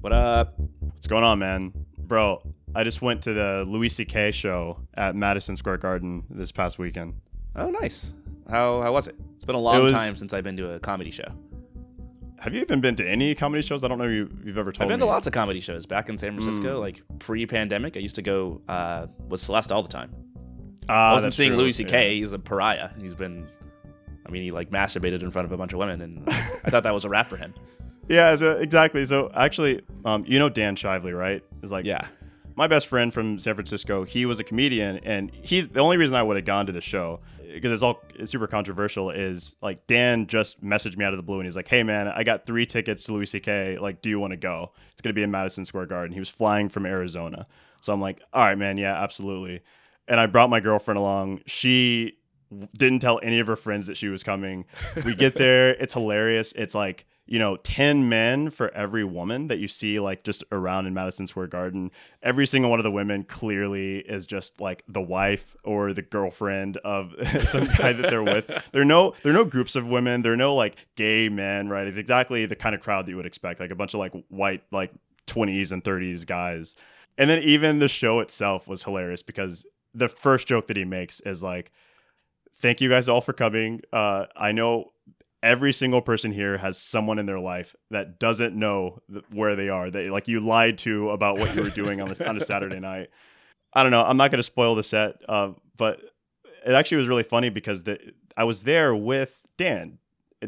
What up? What's going on, man? Bro, I just went to the Louis C.K. show at Madison Square Garden this past weekend. Oh, nice. How how was it? It's been a long was- time since I've been to a comedy show. Have you even been to any comedy shows? I don't know if you, you've ever told I've been me. to lots of comedy shows back in San Francisco, like pre-pandemic. I used to go uh, with Celeste all the time. Ah, I wasn't that's seeing true. Louis C.K. He's a pariah. He's been, I mean, he like masturbated in front of a bunch of women, and I thought that was a rap for him. Yeah, yeah so, exactly. So actually, um, you know Dan Shively, right? Is like Yeah. my best friend from San Francisco. He was a comedian, and he's the only reason I would have gone to the show because it's all it's super controversial. Is like Dan just messaged me out of the blue, and he's like, "Hey man, I got three tickets to Louis C.K. Like, do you want to go? It's gonna be in Madison Square Garden." He was flying from Arizona, so I'm like, "All right, man, yeah, absolutely." And I brought my girlfriend along. She didn't tell any of her friends that she was coming. We get there, it's hilarious. It's like, you know, 10 men for every woman that you see like just around in Madison Square Garden. Every single one of the women clearly is just like the wife or the girlfriend of some guy that they're with. There are no there are no groups of women. There are no like gay men, right? It's exactly the kind of crowd that you would expect, like a bunch of like white like 20s and 30s guys. And then even the show itself was hilarious because the first joke that he makes is like thank you guys all for coming. Uh, I know every single person here has someone in their life that doesn't know th- where they are. That like you lied to about what you were doing on the, on a Saturday night. I don't know. I'm not going to spoil the set, uh, but it actually was really funny because the I was there with Dan.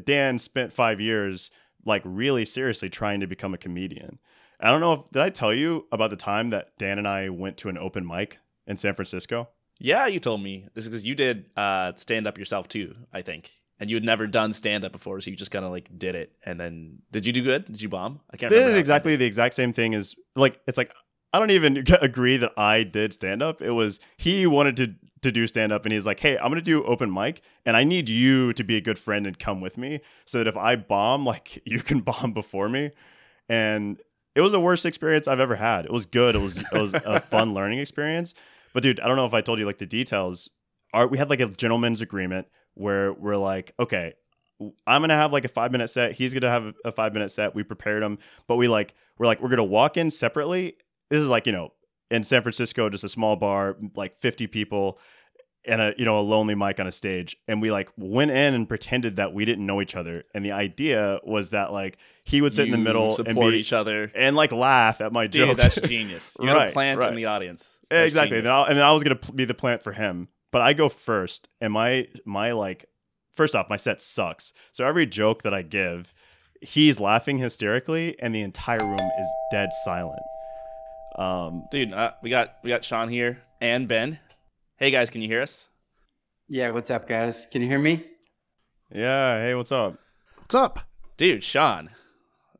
Dan spent five years like really seriously trying to become a comedian. I don't know if did I tell you about the time that Dan and I went to an open mic in San Francisco. Yeah, you told me this is because you did uh, stand up yourself too. I think, and you had never done stand up before, so you just kind of like did it. And then, did you do good? Did you bomb? I can't. This remember is exactly the exact same thing as like it's like I don't even agree that I did stand up. It was he wanted to to do stand up and he's like, "Hey, I'm going to do open mic and I need you to be a good friend and come with me so that if I bomb, like you can bomb before me." And it was the worst experience I've ever had. It was good. It was it was a fun learning experience. But dude, I don't know if I told you like the details. Our, we had like a gentleman's agreement where we're like, okay, I'm gonna have like a five minute set. He's gonna have a five minute set. We prepared him, but we like we're like we're gonna walk in separately. This is like you know in San Francisco, just a small bar, like 50 people, and a you know a lonely mic on a stage. And we like went in and pretended that we didn't know each other. And the idea was that like he would sit in the You middle and support be, each other. and like laugh at my Dude, jokes. that's genius. You had a Right, plant right. in the audience. Yeah, That's exactly. genius. Then I, and I was gonna be the plant for him, but I go first, and my my like first off, my set sucks. So every joke that I give, he's laughing hysterically, and the entire room is dead silent. Um, Dude, uh, we got we got Shaan here and Ben. Hey guys, can you hear us? Yeah, what's up, guys? Can you hear me? yeah. Hey, what's up? What's up? Dude, Shaan,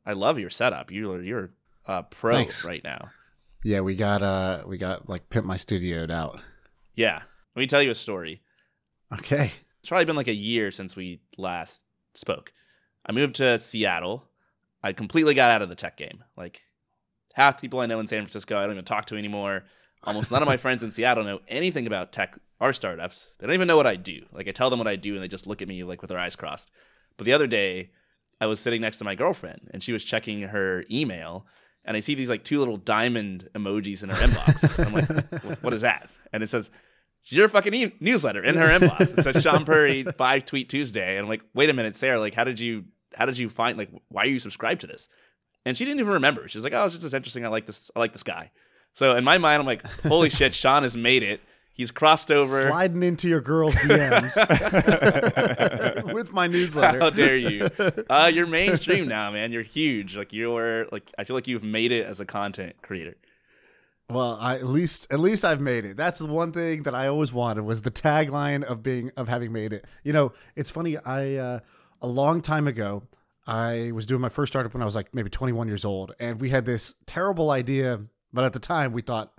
I love your setup. You're you're a pro Thanks. right now. Yeah, we got uh we got like pimp my studioed out. Yeah. Let me tell you a story. Okay. It's probably been like a year since we last spoke. I moved to Seattle. I completely got out of the tech game. Like half the people I know in San Francisco, I don't even talk to anymore. Almost none of my friends in Seattle know anything about tech or startups. They don't even know what I do. Like I tell them what I do, and they just look at me like with their eyes crossed. But the other day, I was sitting next to my girlfriend, and she was checking her email, and I see these like two little diamond emojis in her inbox. I'm like, what is that? And it says, it's your fucking e- newsletter in her inbox. It says Shaan Puri five tweet Tuesday, and I'm like, wait a minute, Sarah, like, how did you, how did you find, like, why are you subscribed to this? And she didn't even remember. She's like, oh, it's just interesting. I like this. I like this guy. So in my mind, I'm like, holy shit, Shaan has made it. He's crossed over. Sliding into your girl's DMs with my newsletter. How dare you? Uh, you're mainstream now, man. You're huge. Like you're like I feel like you've made it as a content creator. Well, I, at least at least I've made it. That's the one thing that I always wanted was the tagline of being of having made it. You know, it's funny. I uh, a long time ago, I was doing my first startup when I was like maybe 21 years old, and we had this terrible idea, but at the time we thought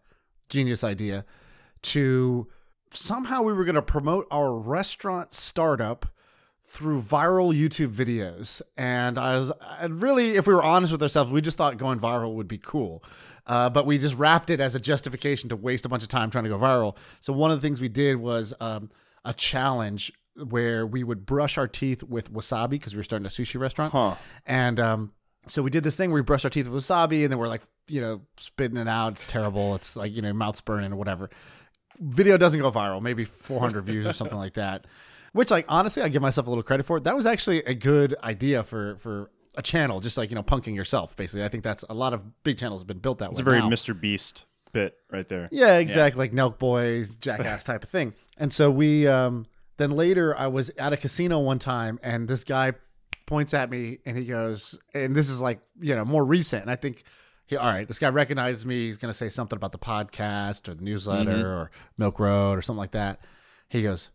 genius idea to somehow we were going to promote our restaurant startup through viral YouTube videos. And I was and really, if we were honest with ourselves, we just thought going viral would be cool. Uh, but we just wrapped it as a justification to waste a bunch of time trying to go viral. So one of the things we did was um, a challenge where we would brush our teeth with wasabi because we were starting a sushi restaurant. Huh. And um, so we did this thing where we brushed our teeth with wasabi, and then we're like, you know, spitting it out. It's terrible. It's like you know, mouth's burning or whatever. Video doesn't go viral, maybe 400 views or something like that. Which, like, honestly, I give myself a little credit for. That was actually a good idea for for a channel, just like you know, punking yourself. Basically, I think that's a lot of big channels have been built that It's way. It's a very now. Mr. Beast bit right there. Yeah, exactly. Like Nelk Boys, Jackass type of thing. And so we, um, then later I was at a casino one time and this guy points at me and he goes, and this is like, you know, more recent. And I think, he, all right, this guy recognizes me. He's going to say something about the podcast or the newsletter or Milk Road or something like that. He goes,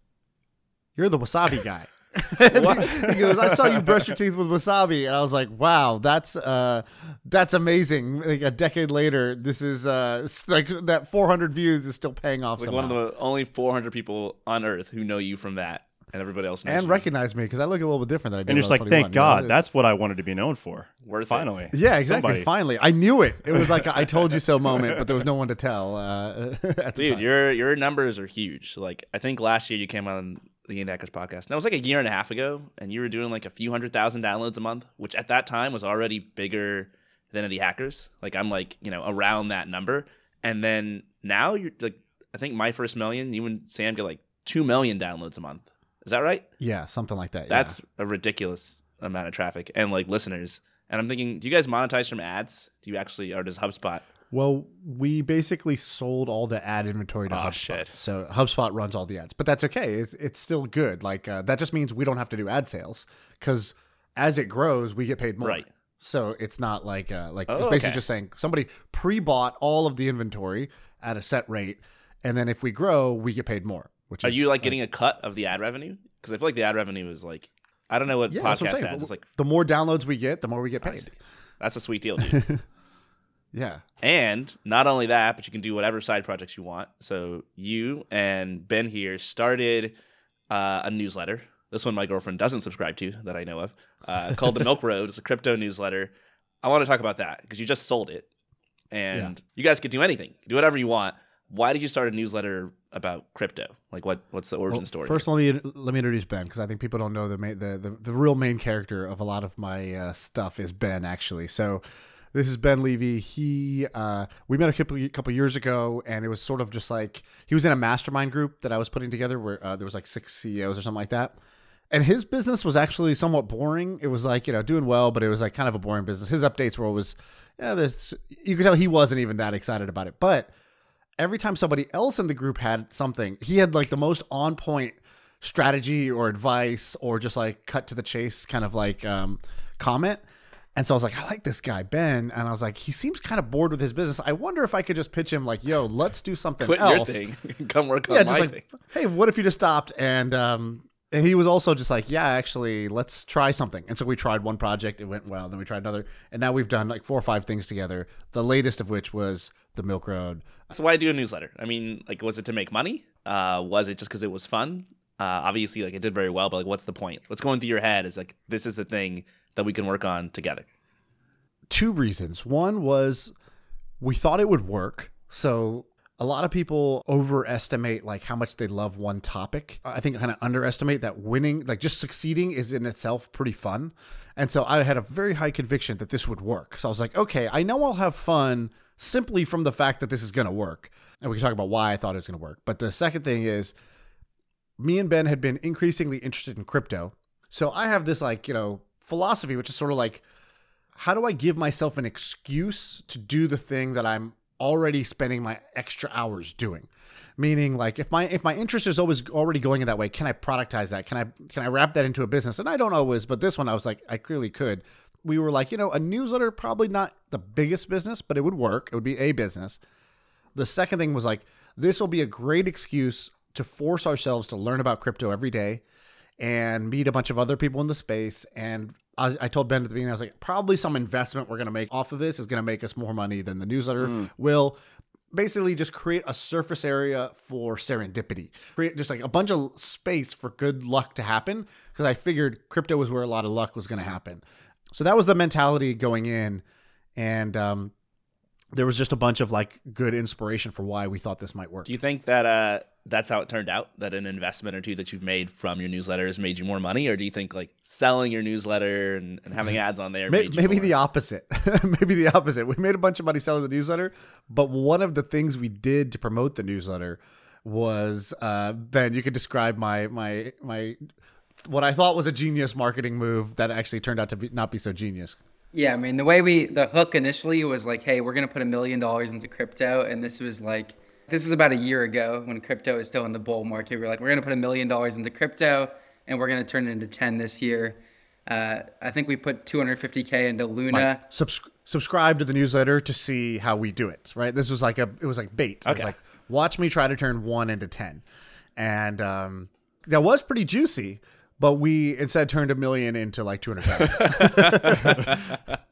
You're the wasabi guy. he goes, I saw you brush your teeth with wasabi, and I was like, "Wow, that's uh, that's amazing!" Like a decade later, this is uh, like that 400 views is still paying off. Like somehow. one of the only 400 people on Earth who know you from that, and everybody else knows and you. recognize me because I look a little bit different than I did. And you're just like, was thank 21, you know? God, that's what I wanted to be known for. Worth it. Finally. yeah, exactly. Somebody. Finally, I knew it. It was like a I told you so moment, but there was no one to tell. Uh, at the Dude, time. your your numbers are huge. Like I think last year you came on the Indie Hackers podcast. And that was like a year and a half ago, and you were doing like a few hundred thousand downloads a month, which at that time was already bigger than Indie Hackers. Like I'm like you know around that number, and then now you're like I think my first million. You and Sam get like two million downloads a month. Is that right? yeah, something like that. yeah. That's a ridiculous amount of traffic and like listeners. And I'm thinking, do you guys monetize from ads? Do you actually, or does HubSpot? Well, we basically sold all the ad inventory to Oh, HubSpot. shit. So HubSpot runs all the ads, but that's okay. It's, it's still good. Like uh, that just means we don't have to do ad sales because as it grows, we get paid more. Right. So it's not like uh, like Oh, it's basically okay. just saying somebody pre-bought all of the inventory at a set rate, and then if we grow, we get paid more. Which Are is you like getting a cut of the ad revenue? Because I feel like the ad revenue is like, I don't know what yeah, that's what podcast ads. is like the more downloads we get, the more we get paid. that's a sweet deal, dude. Yeah. and not only that, but you can do whatever side projects you want. So you and Ben here started uh, a newsletter. This one my girlfriend doesn't subscribe to that I know of, uh, called the Milk Road. It's a crypto newsletter. I want to talk about that because you just sold it, and you guys could do anything, do whatever you want. Why did you start a newsletter about crypto? Like, what? What's the origin Well, story? First, let me let me introduce Ben because I think people don't know the, main, the the the real main character of a lot of my uh, stuff is Ben actually. So this is Ben Levy. He uh, we met a couple couple years ago, and it was sort of just like he was in a mastermind group that I was putting together where uh, there was like six CEOs or something like that. And his business was actually somewhat boring. It was like you know doing well, but it was like kind of a boring business. His updates were always, yeah, there's you could tell he wasn't even that excited about it, but every time somebody else in the group had something, he had like the most on point strategy or advice or just like cut to the chase kind of like um, comment. And so I was like, I like this guy, Ben. And I was like, he seems kind of bored with his business. I wonder if I could just pitch him like, yo, let's do something Quit else. your thing. Come work on Yeah, my like, thing. hey, what if you just stopped and um and he was also just like, yeah, actually, let's try something. And so we tried one project, it went well. Then we tried another, and now we've done like four or five things together. The latest of which was the Milk Road. So why do a newsletter? I mean, like, was it to make money? Uh, was it just because it was fun? Uh, obviously, like it did very well, but like, what's the point? What's going through your head is like, this is the thing that we can work on together. two reasons. One was we thought it would work. So a lot of people overestimate like how much they love one topic. I think kind of underestimate that winning, like just succeeding is in itself pretty fun. And so I had a very high conviction that this would work. So I was like, okay, I know I'll have fun simply from the fact that this is going to work. And we can talk about why I thought it was going to work. But the second thing is me and Ben had been increasingly interested in crypto. So I have this like, you know, philosophy which is sort of like how do I give myself an excuse to do the thing that I'm already spending my extra hours doing? Meaning like if my if my interest is always already going in that way, can I productize that? Can I can I wrap that into a business? And I don't always, but this one I was like I clearly could. We were like, you know, a newsletter probably not the biggest business, but it would work. It would be a business. The second thing was like, this will be a great excuse to force ourselves to learn about crypto every day and meet a bunch of other people in the space. And I, I told Ben at the beginning, I was like, probably some investment we're going to make off of this is going to make us more money than the newsletter hmm. will. Basically, just create a surface area for serendipity. Create just like a bunch of space for good luck to happen. Because I figured crypto was where a lot of luck was going to happen. So that was the mentality going in. And um, there was just a bunch of like good inspiration for why we thought this might work. Do you think that uh, that's how it turned out? That an investment or two that you've made from your newsletter has made you more money, or do you think like selling your newsletter and, and having ads on there? Maybe, made you maybe the opposite. maybe the opposite. We made a bunch of money selling the newsletter, but one of the things we did to promote the newsletter was uh, Ben. You could describe my my my what I thought was a genius marketing move that actually turned out to be, not be so genius. Yeah, I mean, the way we, the hook initially was like, hey, we're going to put a million dollars into crypto. And this was like, this is about a year ago when crypto is still in the bull market. We are like, we're going to put a million dollars into crypto and we're going to turn it into 10 this year. Uh, I think we put 250K into Luna. Like, subs- subscribe to the newsletter to see how we do it. Right. This was like a, it was like bait. It was Okay. like, watch me try to turn one into 10. And um, that was pretty juicy. But we instead turned a million into like 200,000.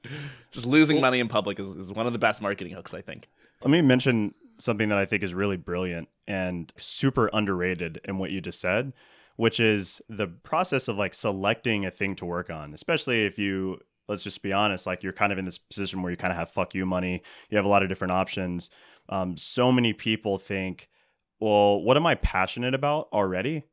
Just losing money in public is, is one of the best marketing hooks, I think. Let me mention something that I think is really brilliant and super underrated in what you just said, which is the process of like selecting a thing to work on, especially if you, let's just be honest, like you're kind of in this position where you kind of have fuck you money, you have a lot of different options. Um, so many people think, well, what am I passionate about already?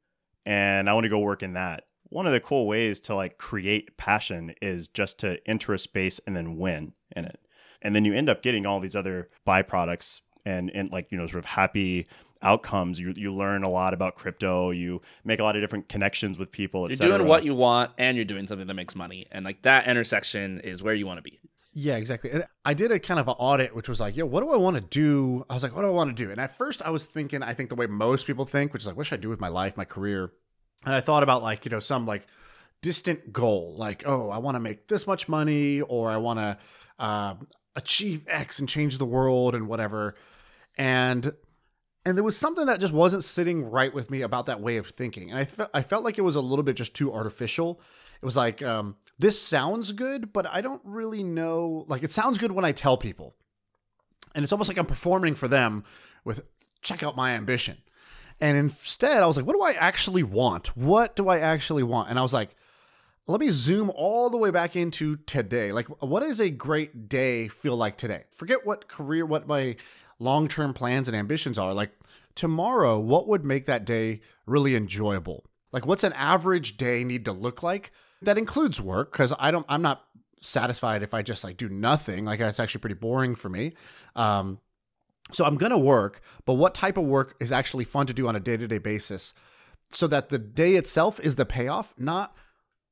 And I want to go work in that. One of the cool ways to like create passion is just to enter a space and then win in it and then you end up getting all these other byproducts and and like you know sort of happy outcomes you you learn a lot about crypto you make a lot of different connections with people You're doing what you want and you're doing something that makes money. And like that intersection is where you want to be. Yeah, exactly. And I did a kind of an audit, which was like, yo, what do I want to do? I was like, what do I want to do? And at first, I was thinking, I think the way most people think, which is like, what should I do with my life, my career? And I thought about like, you know, some like distant goal, like, oh, I want to make this much money, or I want to uh, achieve X and change the world and whatever. And and there was something that just wasn't sitting right with me about that way of thinking and i, fe- I felt like it was a little bit just too artificial it was like um, this sounds good but i don't really know like it sounds good when i tell people and it's almost like i'm performing for them with check out my ambition and instead i was like what do i actually want what do i actually want and i was like let me zoom all the way back into today. Like, what does a great day feel like today? Forget what career, what my long term plans and ambitions are. Like, tomorrow, what would make that day really enjoyable? Like, what's an average day need to look like? That includes work, because I don't, I'm not satisfied if I just like do nothing. Like, that's actually pretty boring for me. Um, so I'm going to work, but what type of work is actually fun to do on a day to day basis so that the day itself is the payoff, not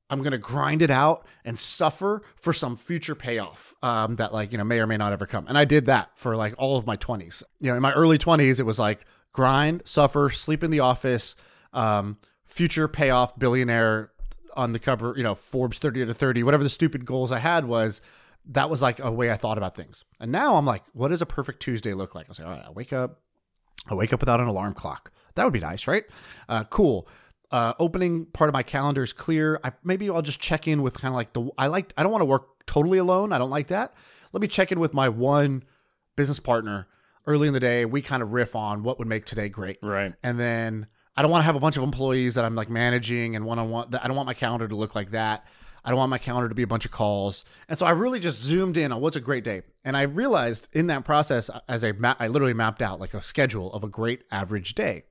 I'm gonna grind it out and suffer for some future payoff um, that like you know may or may not ever come. And I did that for like all of my 20s. You know, in my early 20s, it was like grind, suffer, sleep in the office, um, future payoff, billionaire on the cover. You know, Forbes 30 to 30, whatever the stupid goals I had was. That was like a way I thought about things. And now I'm like, what does a perfect Tuesday look like? I was like, all right, I wake up, I wake up without an alarm clock. That would be nice, right? Uh, cool uh, opening part of my calendar is clear. I maybe I'll just check in with kind of like the I like I don't want to work totally alone. I don't like that. Let me check in with my one business partner early in the day. We kind of riff on what would make today great. right And then I don't want to have a bunch of employees that I'm like managing and one on one. I don't want my calendar to look like that. I don't want my calendar to be a bunch of calls. And so I really just zoomed in on what's a great day. And I realized in that process, as I ma- I literally mapped out like a schedule of a great average day.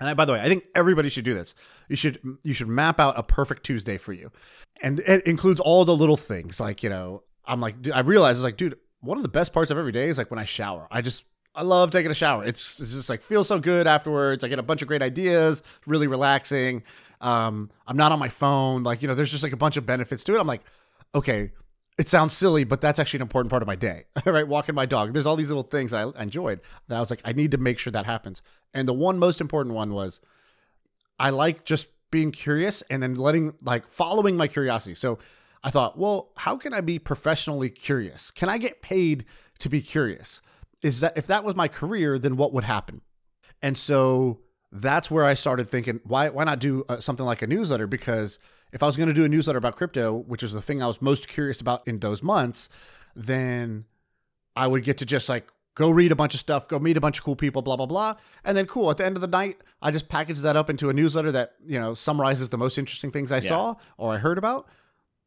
And I, by the way, I think everybody should do this. You should you should map out a perfect Tuesday for you, and it includes all the little things. Like you know, I'm like I realize it's like, dude, one of the best parts of every day is like when I shower. I just I love taking a shower. It's, it's just like feels so good afterwards. I get a bunch of great ideas, really relaxing. Um, I'm not on my phone. Like you know, there's just like a bunch of benefits to it. I'm like, okay, it sounds silly, but that's actually an important part of my day. right, walking my dog. There's all these little things I enjoyed that I was like, I need to make sure that happens. And the one most important one was I like just being curious and then letting like following my curiosity. So I thought, well, how can I be professionally curious? Can I get paid to be curious? Is that if that was my career, then what would happen? And so that's where I started thinking, why why not do uh, something like a newsletter? Because if I was going to do a newsletter about crypto, which is the thing I was most curious about in those months, then I would get to just like go read a bunch of stuff, go meet a bunch of cool people, blah blah blah, and then cool. At the end of the night, I just package that up into a newsletter that you know summarizes the most interesting things I saw or I heard about.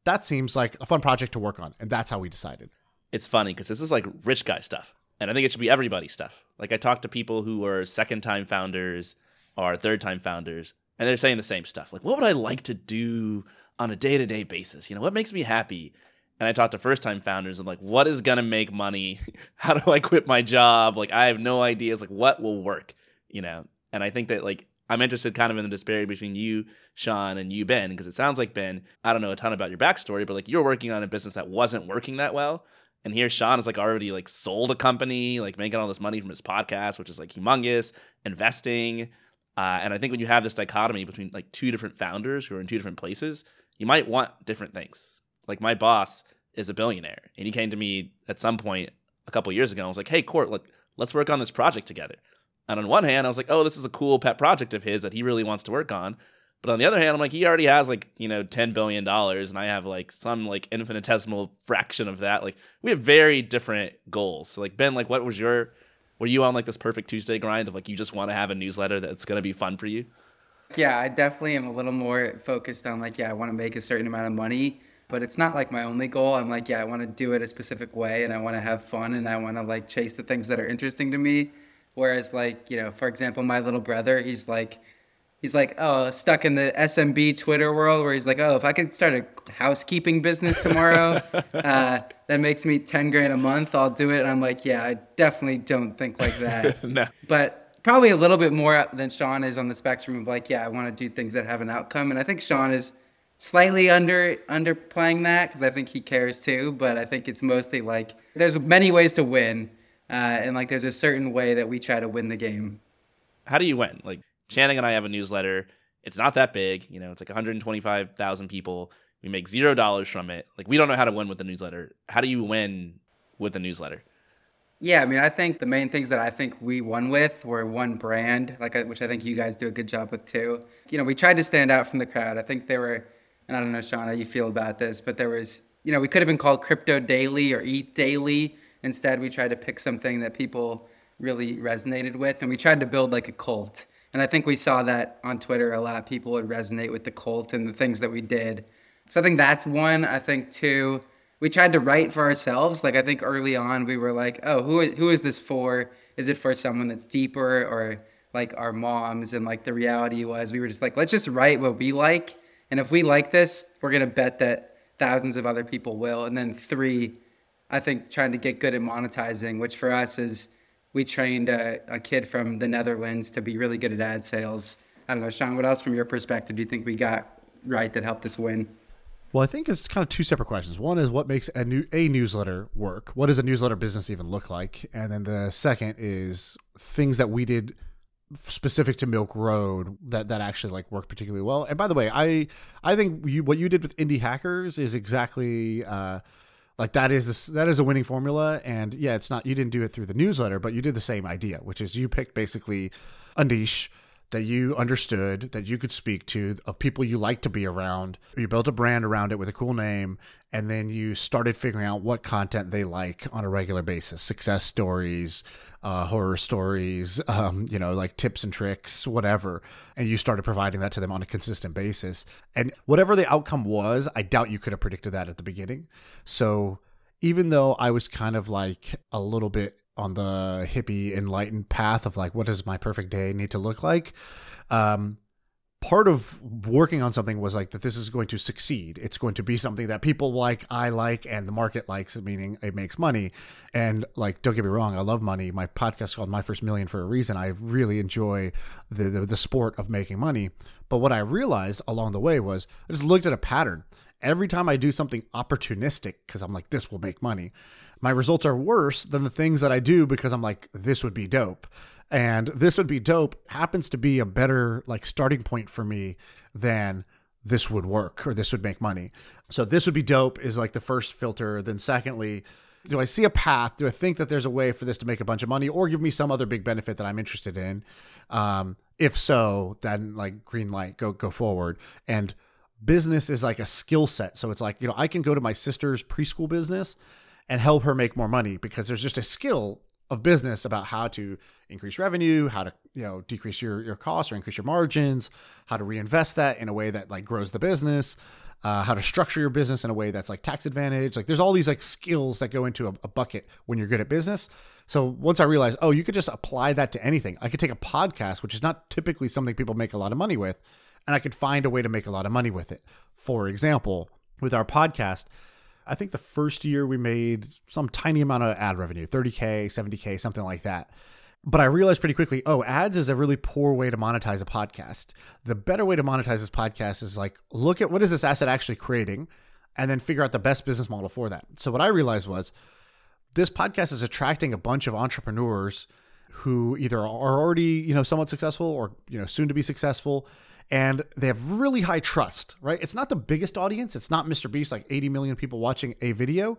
That seems like a fun project to work on, and that's how we decided. it's funny because this is like rich guy stuff. And I think it should be everybody's stuff. Like I talk to people who are second time founders or third time founders, and they're saying the same stuff. Like, what would I like to do on a day to day basis? You know, what makes me happy? And I talk to first time founders and like, what is gonna make money? How do I quit my job? Like, I have no ideas. Like, what will work? You know, and I think that like I'm interested kind of in the disparity between you, Shaan, and you, Ben, because it sounds like Ben, I don't know a ton about your backstory, but like you're working on a business that wasn't working that well. And here Shaan is like already like sold a company, like making all this money from his podcast, which is like humongous, investing. Uh, and I think when you have this dichotomy between like two different founders who are in two different places, you might want different things. Like my boss is a billionaire, and he came to me at some point a couple years ago and was like, "Hey, Court, like, let's work on this project together." And on one hand, I was like, "Oh, this is a cool pet project of his that he really wants to work on." But on the other hand, I'm like, he already has like you know ten billion dollars, and I have like some like infinitesimal fraction of that. Like we have very different goals. So like Ben, like what was your were you on like this perfect Tuesday grind of like you just want to have a newsletter that's gonna be fun for you? Yeah, I definitely am a little more focused on like, yeah, I want to make a certain amount of money, but it's not like my only goal. I'm like, yeah, I want to do it a specific way and I want to have fun and I want to like chase the things that are interesting to me. Whereas like, you know, for example, my little brother, he's like he's like, oh, stuck in the SMB Twitter world where he's like, oh, if I could start a housekeeping business tomorrow, uh, that makes me 10 grand a month, I'll do it. And I'm like, yeah, I definitely don't think like that. no. But probably a little bit more than Shaan is on the spectrum of like, yeah, I want to do things that have an outcome. And I think Shaan is slightly under underplaying that because I think he cares too. But I think it's mostly like there's many ways to win, uh, and like there's a certain way that we try to win the game. How do you win? Like Channing and I have a newsletter. It's not that big, you know. It's like 125,000 people. We make zero dollars from it. Like we don't know how to win with the newsletter. How do you win with the newsletter? Yeah, I mean, I think the main things that I think we won with were one brand, like uh, which I think you guys do a good job with too. You know, we tried to stand out from the crowd. I think there were, and I don't know, Shaan, how you feel about this, but there was, you know, we could have been called Crypto Daily or Eat Daily. Instead, we tried to pick something that people really resonated with, and we tried to build like a cult. And I think we saw that on Twitter a lot. People would resonate with the cult and the things that we did. So I think that's one. I think two, we tried to write for ourselves. Like I think early on we were like, oh, who who is this for? Is it for someone that's deeper or like our moms? And like the reality was we were just like, let's just write what we like. And if we like this, we're gonna bet that thousands of other people will. And then three, I think trying to get good at monetizing, which for us is we trained a, a, kid from the Netherlands to be really good at ad sales. I don't know, Shaan, what else from your perspective do you think we got right that helped us win? Well, I think it's kind of two separate questions. One is what makes a new a newsletter work? What does a newsletter business even look like? And then the second is things that we did specific to Milk Road that that actually like worked particularly well. And by the way, I I think you what you did with indie hackers is exactly uh like that is this that is a winning formula and yeah it's not you didn't do it through the newsletter but you did the same idea which is you picked basically a niche that you understood that you could speak to of people you like to be around. You built a brand around it with a cool name and then you started figuring out what content they like on a regular basis. Success stories uh, horror stories um, you know like tips and tricks whatever. And you started providing that to them on a consistent basis. And whatever the outcome was i doubt you could have predicted that at the beginning. So even though i was kind of like a little bit on the hippie enlightened path of like what does my perfect day need to look like? Um, part of working on something was like that this is going to succeed. It's going to be something that people like i like and the market likes meaning it makes money. And like don't get me wrong i love money. My podcast called my first million for a reason. I really enjoy the, the, the sport of making money. But what i realized along the way was i just looked at a pattern. Every time i do something opportunistic because i'm like this will make money my results are worse than the things that I do because I'm like, this would be dope. And this would be dope happens to be a better like starting point for me than this would work or this would make money. So this would be dope is like the first filter. Then secondly, do I see a path? Do I think that there's a way for this to make a bunch of money or give me some other big benefit that I'm interested in? Um, if so, then like green light, go go forward. And business is like a skill set. So it's like, you know, I can go to my sister's preschool business and help her make more money because there's just a skill of business about how to increase revenue, how to you know decrease your your costs or increase your margins, how to reinvest that in a way that like grows the business, uh, how to structure your business in a way that's like tax advantage. Like there's all these like skills that go into a, a bucket when you're good at business. So once I realized, oh, you could just apply that to anything. I could take a podcast, which is not typically something people make a lot of money with, and I could find a way to make a lot of money with it. For example, with our podcast, I think the first year we made some tiny amount of ad revenue, 30K, 70K, something like that. But I realized pretty quickly, oh, ads is a really poor way to monetize a podcast. The better way to monetize this podcast is like, look at what is this asset actually creating and then figure out the best business model for that. So what I realized was this podcast is attracting a bunch of entrepreneurs who either are already, you know, somewhat successful or, you know, soon to be successful and they have really high trust, right? It's not the biggest audience. It's not Mr. Beast, like 80 million people watching a video,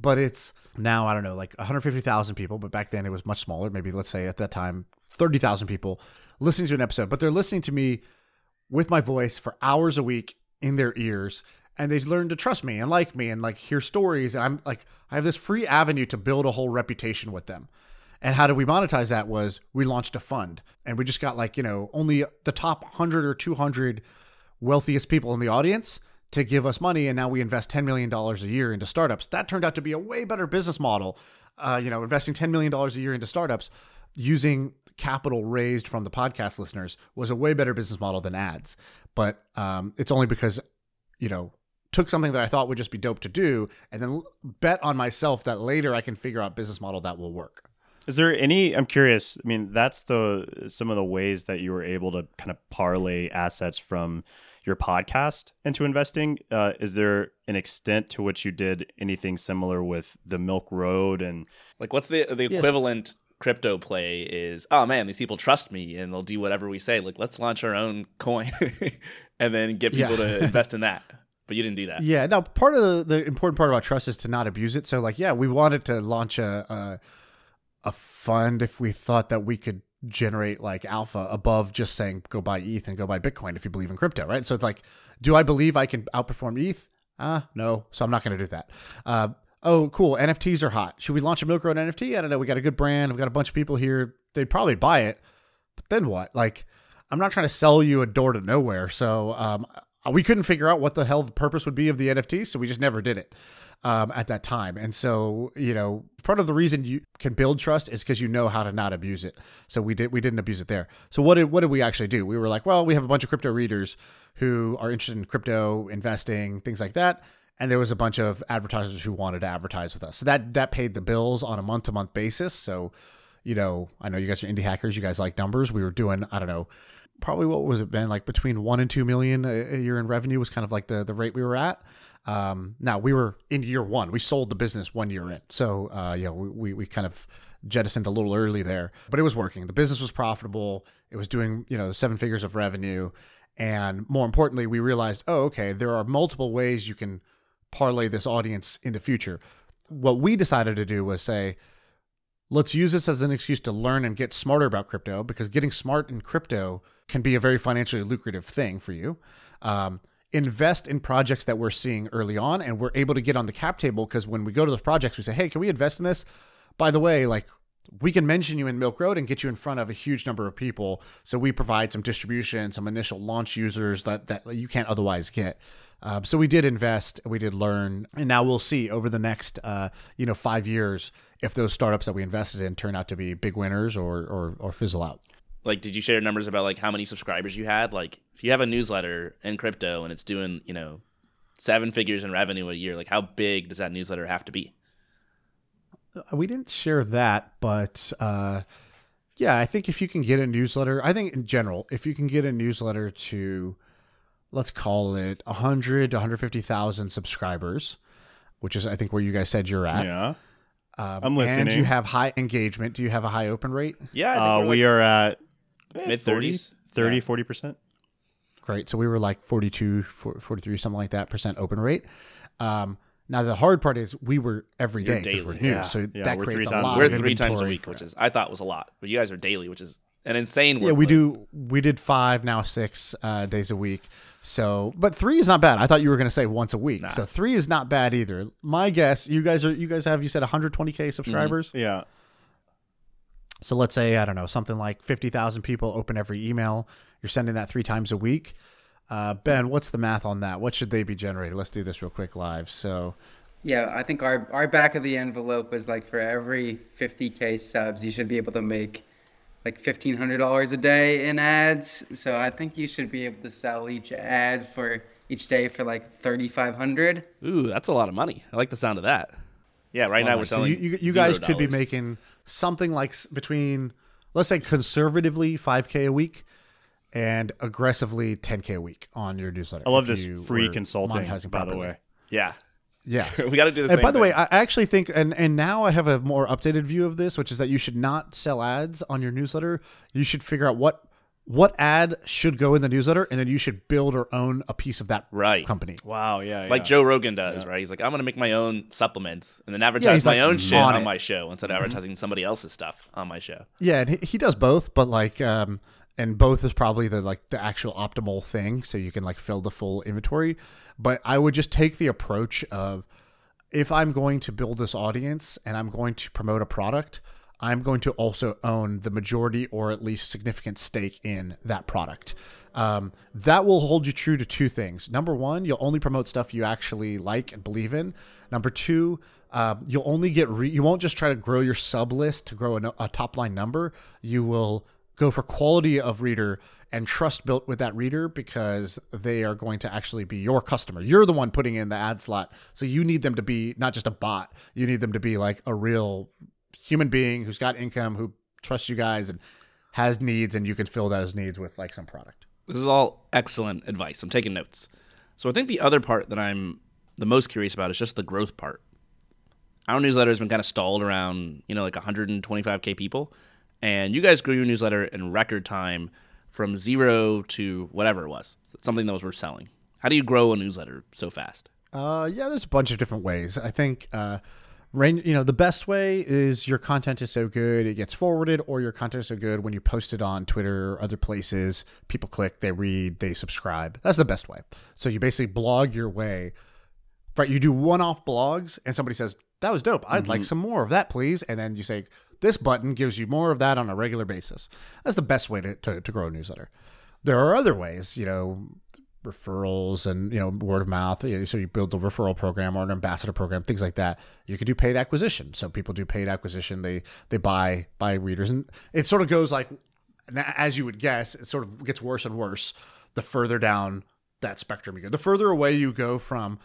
but it's now, I don't know, like 150,000 people. But back then it was much smaller. Maybe let's say at that time, 30,000 people listening to an episode, but they're listening to me with my voice for hours a week in their ears. And they learn to trust me and like me and like hear stories. And I'm like, I have this free avenue to build a whole reputation with them. And how did we monetize that was we launched a fund and we just got like, you know, only the top 100 or 200 wealthiest people in the audience to give us money. And now we invest $10 million a year into startups. That turned out to be a way better business model. Uh, you know, investing $10 million a year into startups using capital raised from the podcast listeners was a way better business model than ads. But um, it's only because, you know, took something that I thought would just be dope to do and then bet on myself that later I can figure out business model that will work. Is there any? I'm curious. I mean, that's the some of the ways that you were able to kind of parlay assets from your podcast into investing. Uh, is there an extent to which you did anything similar with the Milk Road and like what's the the equivalent crypto play is? Oh man, these people trust me and they'll do whatever we say. Like let's launch our own coin and then get people Yeah. to invest in that. But you didn't do that. Yeah, now Part of the, the important part about trust is to not abuse it. So, like, yeah, we wanted to launch a, a a fund if we thought that we could generate like alpha above just saying go buy ETH and go buy Bitcoin if you believe in crypto, right? So it's like, do I believe I can outperform ETH? Ah, no. So I'm not going to do that. Uh, oh, cool. NFTs are hot. Should we launch a Milk Road NFT? I don't know. We got a good brand. We've got a bunch of people here. They'd probably buy it. But then what? Like, I'm not trying to sell you a door to nowhere. So um, we couldn't figure out what the hell the purpose would be of the NFT. So we just never did it um, at that time. And so, you know, part of the reason you can build trust is because you know how to not abuse it. So we did we didn't abuse it there. So what did what did we actually do? We were like, well, we have a bunch of crypto readers who are interested in crypto investing, things like that. And there was a bunch of advertisers who wanted to advertise with us. So that that paid the bills on a month to month basis. So, you know, I know you guys are indie hackers. You guys like numbers. We were doing, I don't know, probably what was it been like between one and two million a, year in revenue was kind of like the the rate we were at. Um, now we were in year one. We sold the business one year in, so uh, you know we, we kind of jettisoned a little early there, but it was working. The business was profitable. It was doing you know seven figures of revenue, and more importantly, we realized, oh, okay, there are multiple ways you can parlay this audience in the future. What we decided to do was say, let's use this as an excuse to learn and get smarter about crypto because getting smart in crypto can be a very financially lucrative thing for you. Um, invest in projects that we're seeing early on and we're able to get on the cap table because when we go to the projects, we say, hey, can we invest in this? By the way, like we can mention you in Milk Road and get you in front of a huge number of people. So we provide some distribution, some initial launch users that, that you can't otherwise get. Um, so we did invest, we did learn, and now we'll see over the next, uh, you know, five years if those startups that we invested in turn out to be big winners or or, or fizzle out. Like, did you share numbers about like how many subscribers you had? Like, if you have a newsletter in crypto and it's doing, you know, seven figures in revenue a year, like how big does that newsletter have to be? We didn't share that, but uh, yeah, I think if you can get a newsletter, I think in general, if you can get a newsletter to, let's call it 100 to 150,000 subscribers, which is I think where you guys said you're at. yeah? Um, I'm listening. And listening. you have high engagement. Do you have a high open rate? Yeah, I think Uh, we're, we are at mid 30s. 30, Yeah. 40 percent. Great. So we were like 42, 43, something like that percent open rate. Um, now the hard part is we were every You're day because we're daily. new, Yeah. so Yeah, that we're three creates a times- lot. We're of three times a week, which is I thought was a lot, but you guys are daily, which is an insane. yeah, we workload. do. We did five now, six uh, days a week. So, but three is not bad. I thought you were going to say once a week. So three is not bad either. My guess, you guys are. You guys have you said 120k subscribers. Yeah. So let's say I don't know something like fifty thousand people open every email. You're sending that three times a week. Uh, ben, what's the math on that? What should they be generating? Let's do this real quick live. So Yeah, I think our our back of the envelope was like for every 50k subs, you should be able to make like $1500 a day in ads. So I think you should be able to sell each ad for each day for like 3500. Ooh, that's a lot of money. I like the sound of that. Yeah, right now we're So selling. you, you, you zero guys could be making something like between, let's say, conservatively 5K a week and aggressively 10K a week on your newsletter. I love this free consulting, monetizing by the way. Yeah, Yeah. we got to do this. And same. by the way, thing. I I actually think, and, and now I have a more updated view of this, which is that you should not sell ads on your newsletter. You should figure out what what ad should go in the newsletter, and then you should build or own a piece of that Right. company. Wow, yeah, like yeah. Joe Rogan does, right? He's like, I'm gonna make my own supplements and then advertise he's, my like, own shit on on it. Mm-hmm. my show instead of advertising somebody else's stuff on my show. Yeah, and he, he does both, but like, um, and both is probably the like the actual optimal thing, so you can like fill the full inventory. But I would just take the approach of if I'm going to build this audience and I'm going to promote a product, I'm going to also own the majority or at least significant stake in that product. Um, that will hold you true to two things. Number one, you'll only promote stuff you actually like and believe in. Number two, um, you'll only get re- you won't just try to grow your sub list to grow a, a top line number. You will go for quality of reader and trust built with that reader because they are going to actually be your customer. You're the one putting in the ad slot. So you need them to be not just a bot. You need them to be like a real human being who's got income, who trusts you guys and has needs and you can fill those needs with like some product. This is all excellent advice. I'm taking notes. So I think the other part that I'm the most curious about is just the growth part. Our newsletter has been kind of stalled around, you know, like 125k people, and you guys grew your newsletter in record time from zero to whatever it was, something that was worth selling. How do you grow a newsletter so fast? Uh, yeah, there's a bunch of different ways. I think, uh, rain, you know, the best way is your content is so good it gets forwarded, or your content is so good when you post it on Twitter or other places, people click, they read, they subscribe. That's the best way. So you basically blog your way. Right, you do one-off blogs, and somebody says that was dope. I'd like mm-hmm. some more of that, please. And then you say this button gives you more of that on a regular basis. That's the best way to, to, to grow a newsletter. There are other ways, you know, referrals and you know word of mouth. You know, so you build a referral program or an ambassador program, things like that. You could do paid acquisition. So people do paid acquisition. They they buy buy readers, and it sort of goes like, as you would guess, it sort of gets worse and worse the further down that spectrum you go. The further away you go from.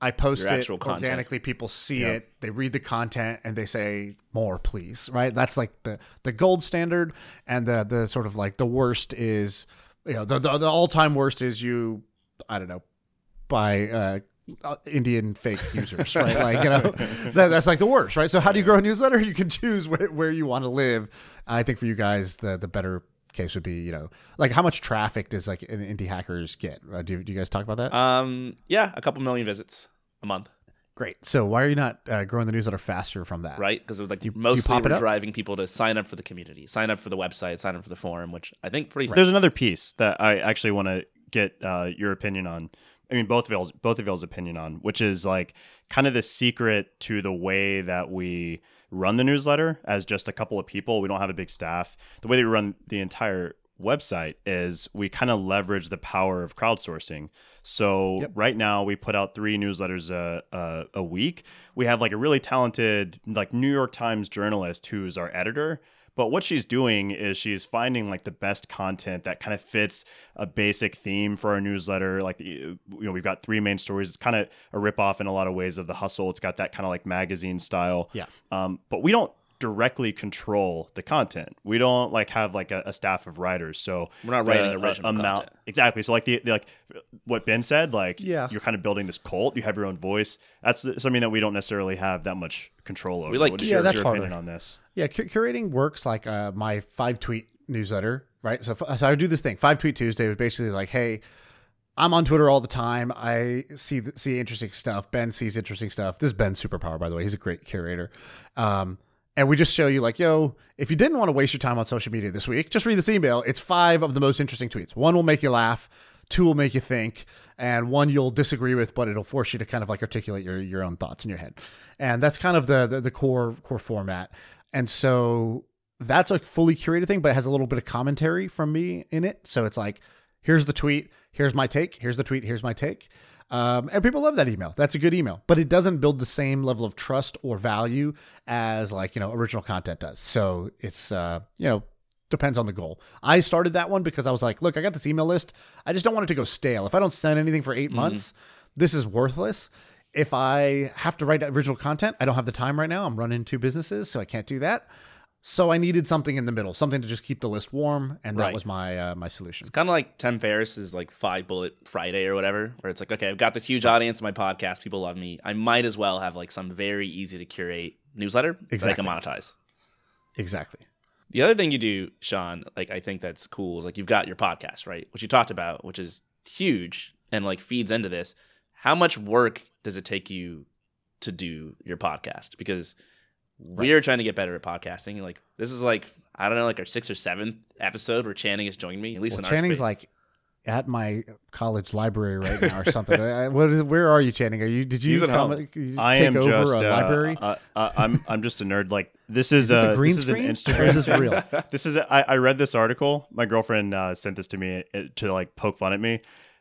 I post it actual content. organically. People see it, they read the content, and they say more, please. Right? That's like the the gold standard, and the the sort of like the worst is you know the the, the all time worst is you I don't know by uh, uh, Indian fake users, right? Like you know that, that's like the worst, right? So how do you grow a newsletter? You can choose where, where you want to live. I think for you guys, the the better case would be you know like how much traffic does like an indie hackers get? Uh, do do you guys talk about that? Um, yeah, a couple million visits a month, Great. So why are you not uh, growing the newsletter faster from that? right? Because like you mostly pop it we're driving people to sign up for the community, sign up for the website, sign up for the forum, which I think pretty. There's another piece that I actually want to get uh, your opinion on. I mean, both of y'all's both of y'all's opinion on, which is like kind of the secret to the way that we run the newsletter as just a couple of people. We don't have a big staff. The way that we run the entire website is we kind of leverage the power of crowdsourcing. So right now we put out three newsletters a, a a week. We have like a really talented like New York Times journalist who's our editor. But what she's doing is she's finding like the best content that kind of fits a basic theme for our newsletter. Like, you know, we've got three main stories. It's kind of a ripoff in a lot of ways of the hustle. It's got that kind of like magazine style. Yeah. Um, but we don't directly control the content. We don't like have like a, a staff of writers. So We're not the, writing original amount content. exactly. So like the, the like what Ben said, like Yeah. you're kind of building this cult. You have your own voice. That's something that we don't necessarily have that much control over. We like What is Yeah, your, that's your harder. opinion on this? Yeah, cu- curating works like uh, my five tweet newsletter, right? So, f- so I do this thing. Five tweet Tuesday was basically like, hey, I'm on Twitter all the time. I see see interesting stuff. Ben sees interesting stuff. This is Ben's superpower, by the way. He's a great curator. Um, and we just show you like, yo, if you didn't want to waste your time on social media this week, just read this email. It's five of the most interesting tweets. One will make you laugh, two will make you think, and one you'll disagree with, but it'll force you to kind of like articulate your your own thoughts in your head. And that's kind of the the, the core core format. And so that's a fully curated thing, but it has a little bit of commentary from me in it. So it's like, here's the tweet, here's my take, here's the tweet, here's my take. Um, and people love that email. That's a good email, but it doesn't build the same level of trust or value as like, you know, original content does. So it's, uh, you know, depends on the goal. I started that one because I was like, look, I got this email list. I just don't want it to go stale. If I don't send anything for 8 months, this is worthless. If I have to write original content, I don't have the time right now. I'm running two businesses, so I can't do that. So I needed something in the middle, something to just keep the list warm, and that Right. was my uh, my solution. It's kind of like Tim Ferriss's like Five Bullet Friday or whatever, where it's like, okay, I've got this huge audience in my podcast. People love me. I might as well have like some very easy to curate newsletter that I Exactly. can monetize. Exactly. The other thing you do, Shaan, like I think that's cool is like you've got your podcast, right? Which you talked about, which is huge and like feeds into this. How much work does it take you to do your podcast? Because we're trying to get better at podcasting. Like this is like I don't know, like our sixth or seventh episode where Channing has joined me. At least Well, in our Channing's space. like at my college library right now or something. What is? Where are you, Channing? Are you? Did you He's at home. did you I take am over just a uh, library? Uh, uh, I'm I'm just a nerd. Like this is, is this uh, a green this is an screen? Instagram. Or is this real? this is a, I, I read this article. My girlfriend uh, sent this to me uh, to like poke fun at me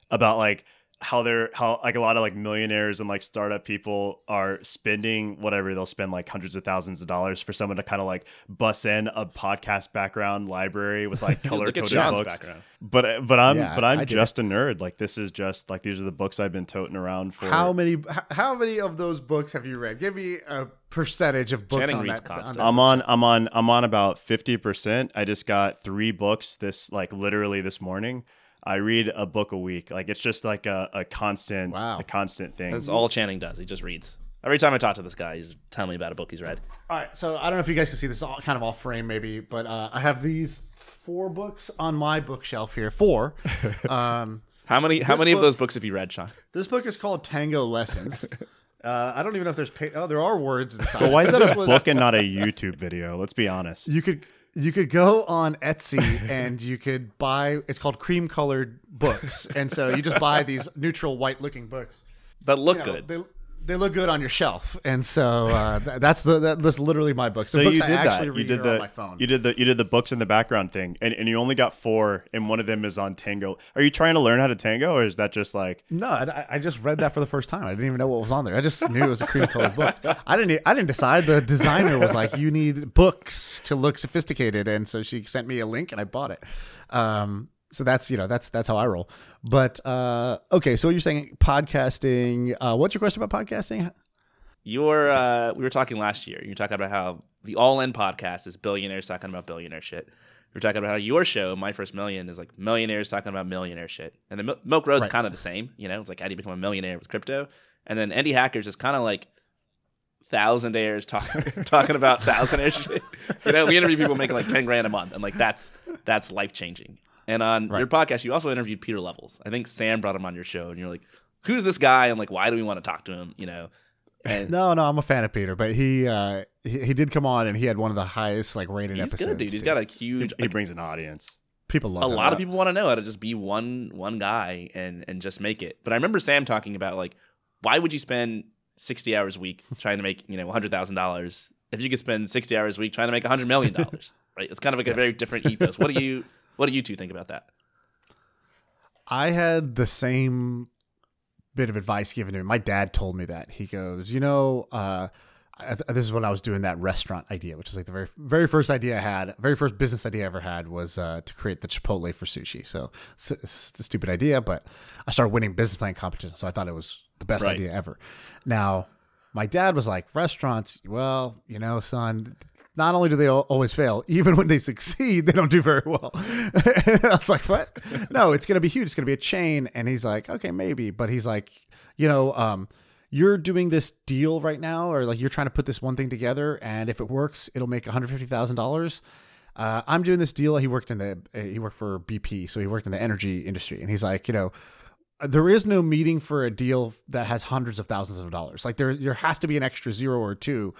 about like how they're how like a lot of like millionaires and like startup people are spending whatever they'll spend like hundreds of thousands of dollars for someone to kind of like bus in a podcast background library with like color coded Shaan's books. background. But uh, but I'm Yeah, but I'm I get just a nerd. Like this is just like these are the books I've been toting around for. How many? How many of those books have you read? Give me a percentage of books Channing on reads that. on that I'm on I'm on I'm on about 50%. I just got 3 books this like literally this morning. I read a book a week. Like it's just like a, a constant Wow. a constant thing. That's all Channing does. He just reads. Every time I talk to this guy, he's telling me about a book he's read. All right, so I don't know if you guys can see this. Is all kind of off frame, maybe, but uh, I have these four books on my bookshelf here. Four. Um, How many? How This many of those books have you read, Shaan? this book is called Tango Lessons. Uh, I don't even know if there's. Pa- oh, there are words inside. But why is that a book and not a YouTube video? Let's be honest. You could you could go on Etsy and you could buy. It's called cream colored books, and so you just buy these neutral white looking books. That look You know, good. They, they look good on your shelf, and so uh, th- that's the that, that's literally my book. The So books you I did that. You did the my phone. you did the you did the books in the background thing, and, and you only got four, and one of them is on tango. Are you trying to learn how to tango, or is that just like No, I, I just read that for the first time. I didn't even know what was on there. I just knew it was a cream colored book. I didn't. I didn't decide. The designer was like, "You need books to look sophisticated," and so she sent me a link, and I bought it. Um, so that's you know that's that's how I roll. But uh, okay, so you're saying podcasting. Uh, what's your question about podcasting? You're uh, we were talking last year. You were talking about how the All In podcast is billionaires talking about billionaire shit. We were talking about how your show, My First Million, is like millionaires talking about millionaire shit. And the Mil- Milk Road's Right. kind of the same. You know, it's like how do you become a millionaire with crypto? And then Indie Hackers is kind of like thousandaires talking talking about thousandaire shit. You know, we interview people making like ten grand a month, and like that's that's life changing. And on your podcast, you also interviewed Pieter Levels. I think Sam brought him on your show, and you're like, "Who's this guy?" And like, why do we want to talk to him? You know, and No, no, I'm a fan of Peter, but he uh, he, he did come on and he had one of the highest like rated he's episodes. good, dude. He's too. got a huge. he like, brings an audience? people love a him. lot of people want to know how to just be one one guy and and just make it. But I remember Sam talking about like, why would you spend sixty hours a week trying to make you know hundred thousand dollars if you could spend sixty hours a week trying to make hundred million dollars? right? It's kind of like a very different ethos. What do you what do you two think about that? I had the same bit of advice given to me. My dad told me that. He goes, you know, uh, I, this is when I was doing that restaurant idea, which is like the very very first idea I had, very first business idea I ever had was uh, to create the Chipotle for sushi. So it's, it's a stupid idea, but I started winning business plan competitions, so I thought it was the best Right. idea ever. Now, my dad was like, restaurants, well, you know, son. Not only do they always fail, even when they succeed, they don't do very well. I was like, "What? No, it's gonna be huge. It's gonna be a chain." And he's like, "Okay, maybe," but he's like, "You know, um, you're doing this deal right now, or like you're trying to put this one thing together, and if it works, it'll make one hundred fifty thousand dollars." Uh, I'm doing this deal. He worked in the uh, he worked for BP, so he worked in the energy industry, and he's like, you know, there is no meeting for a deal that has hundreds of thousands of dollars. Like there, there has to be an extra zero or two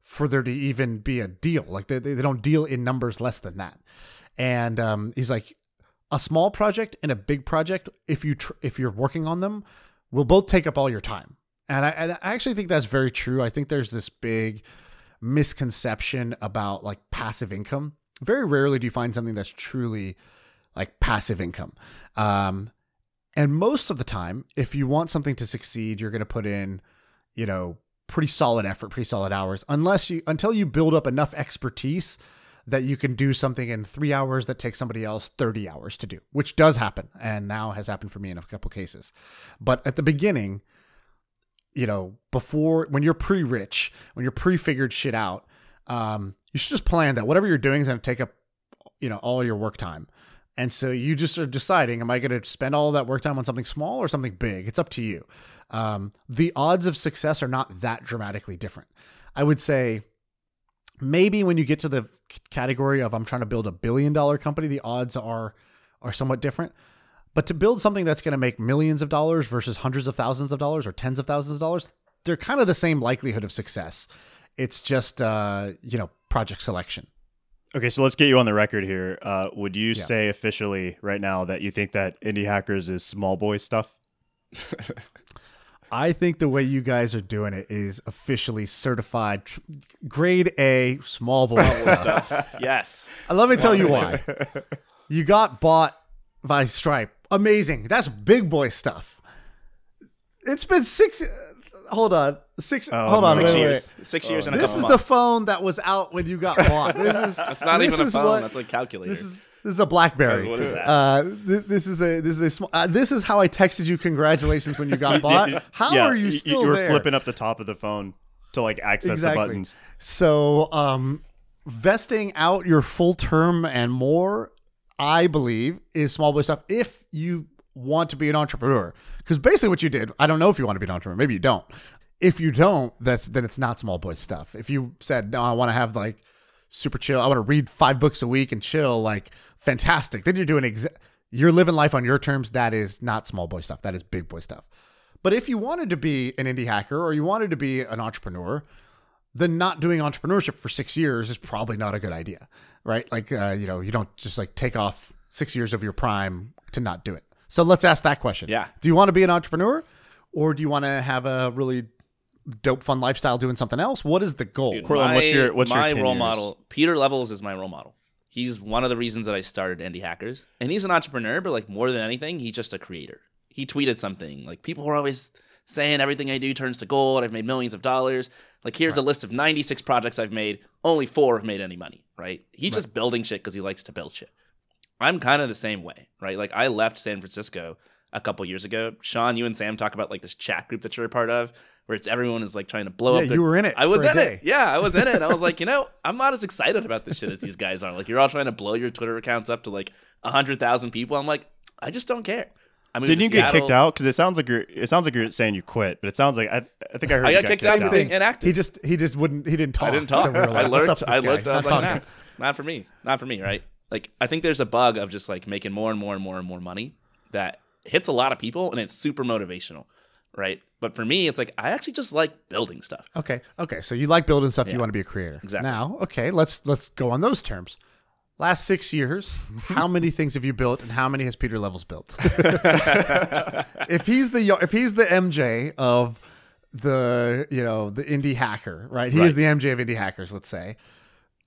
for there to even be a deal. Like they, they don't deal in numbers less than that. And um, he's like, a small project and a big project, if you tr- if you're working on them, will both take up all your time. And I, and I actually think that's very true. I think there's this big misconception about like passive income very rarely do you find something that's truly like passive income. Um, and most of the time, if you want something to succeed, you're going to put in, you know, pretty solid effort, pretty solid hours, unless you until you build up enough expertise that you can do something in three hours that takes somebody else 30 hours to do, which does happen and now has happened for me in a couple cases. But at the beginning, you know, before when you're pre rich, when you're pre figured shit out, um, you should just plan that whatever you're doing is going to take up, you know, all your work time. And so you just are deciding, am I going to spend all that work time on something small or something big? It's up to you. Um, the odds of success are not that dramatically different. I would say maybe when you get to the category of I'm trying to build a billion dollar company, the odds are are somewhat different. But to build something that's going to make millions of dollars versus hundreds of thousands of dollars or tens of thousands of dollars, they're kind of the same likelihood of success. It's just uh, you know project selection. Okay, so let's get you on the record here. Uh, would you yeah. say officially right now that you think that indie hackers is small boy stuff? I think the way you guys are doing it is officially certified tr- grade A small boy stuff. yes. Uh, let me tell you why. You got bought by Stripe. Amazing. That's big boy stuff. It's been six. Hold on. Six. Oh, hold on. Six wait, years. Wait. Six years and a This is months. the phone that was out when you got bought. This is. That's not even a phone. What, that's a calculator. This is this is a BlackBerry. What is that? Uh, th- this is a this is a small. Uh, this is how I texted you congratulations when you got bought. How yeah, are you still You were there? flipping up the top of the phone to like access exactly. the buttons. So, um, vesting out your full term and more, I believe, is small boy stuff. If you want to be an entrepreneur, because basically what you did, I don't know if you want to be an entrepreneur. Maybe you don't. If you don't, that's then it's not small boy stuff. If you said no, I want to have like super chill. I want to read five books a week and chill. Like fantastic. Then you're doing exa- you're living life on your terms. That is not small boy stuff. That is big boy stuff. But if you wanted to be an indie hacker or you wanted to be an entrepreneur, then not doing entrepreneurship for six years is probably not a good idea, right? Like, uh, you know, you don't just like take off six years of your prime to not do it. So let's ask that question. Yeah. Do you want to be an entrepreneur or do you want to have a really dope, fun lifestyle doing something else? What is the goal? Dude, Courtland, my, what's your- what's your my 10 role years? model? Pieter Levels is my role model. He's one of the reasons that I started Indie Hackers, and he's an entrepreneur. But like more than anything, he's just a creator. He tweeted something like people were always saying everything I do turns to gold. I've made millions of dollars. Like here's a list of 96 projects I've made. Only four have made any money. Right? He's just building shit because he likes to build shit. I'm kind of the same way. Right? Like I left San Francisco a couple years ago. Shaan, you and Sam talk about like this chat group that you're a part of, where it's everyone is like trying to blow Yeah, up. Their, you were in it I was in day. it. Yeah, I was in it. And I was like, you know, I'm not as excited about this shit as these guys are. Like, you're all trying to blow your Twitter accounts up to like hundred thousand people. I'm like, I just don't care. I moved Didn't to you get kicked out? Because it sounds like you're. It sounds like you're saying you quit, but it sounds like I. I think I heard I you got kicked out for being inactive. He just he just wouldn't he didn't talk. I didn't talk. we were like, I "What's learned. up I this looked. I was like, nah, not for me. Not for me. Right? Like, I think there's a bug of just like making more and more and more and more money that hits a lot of people, and it's super motivational, right? But for me, it's like I actually just like building stuff. Okay. Okay. So you like building stuff. You want to be a creator. Exactly. Now, okay, let's let's go on those terms. Last six years, how many things have you built, and how many has Pieter Levels built? if he's the if he's the MJ of the you know the indie hacker, right? He is the MJ of indie hackers. Let's say.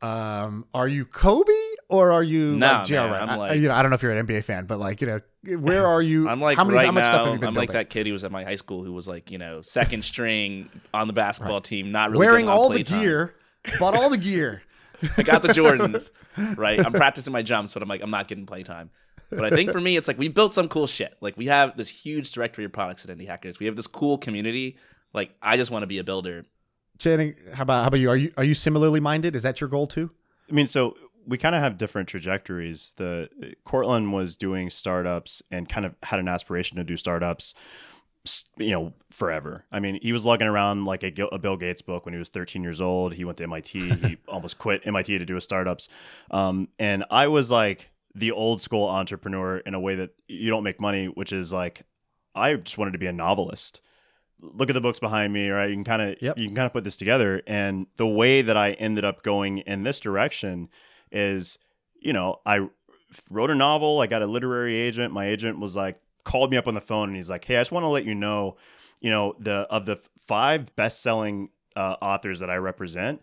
Um, are you Kobe or are you Nah, like JR? man, I'm I- you know, I don't know if you're an NBA fan, but like you know, where are you? I'm like how many right how much now. stuff have you been I'm like that kid who was at my high school who was like you know second string on the basketball team, not really Wearing all the playtime. gear, bought all the gear. I got the Jordans, right? I'm practicing my jumps, but I'm like, I'm not getting playtime. But I think for me, it's like we built some cool shit. Like we have this huge directory of products at Indie Hackers. We have this cool community. Like I just want to be a builder. Channing, how about how about you? Are you are you similarly minded? Is that your goal too? I mean, so we kind of have different trajectories. The Courtland was doing startups and kind of had an aspiration to do startups, you know, forever. I mean, he was lugging around like a, a Bill Gates book when he was 13 years old. He went to MIT. he almost quit MIT to do his startups. Um, and I was like the old school entrepreneur in a way that you don't make money, which is like I just wanted to be a novelist look at the books behind me right you can kind of Yep. you can kind of put this together and the way that i ended up going in this direction is you know i wrote a novel i got a literary agent my agent was like called me up on the phone and he's like hey i just want to let you know you know the of the five best-selling uh, authors that i represent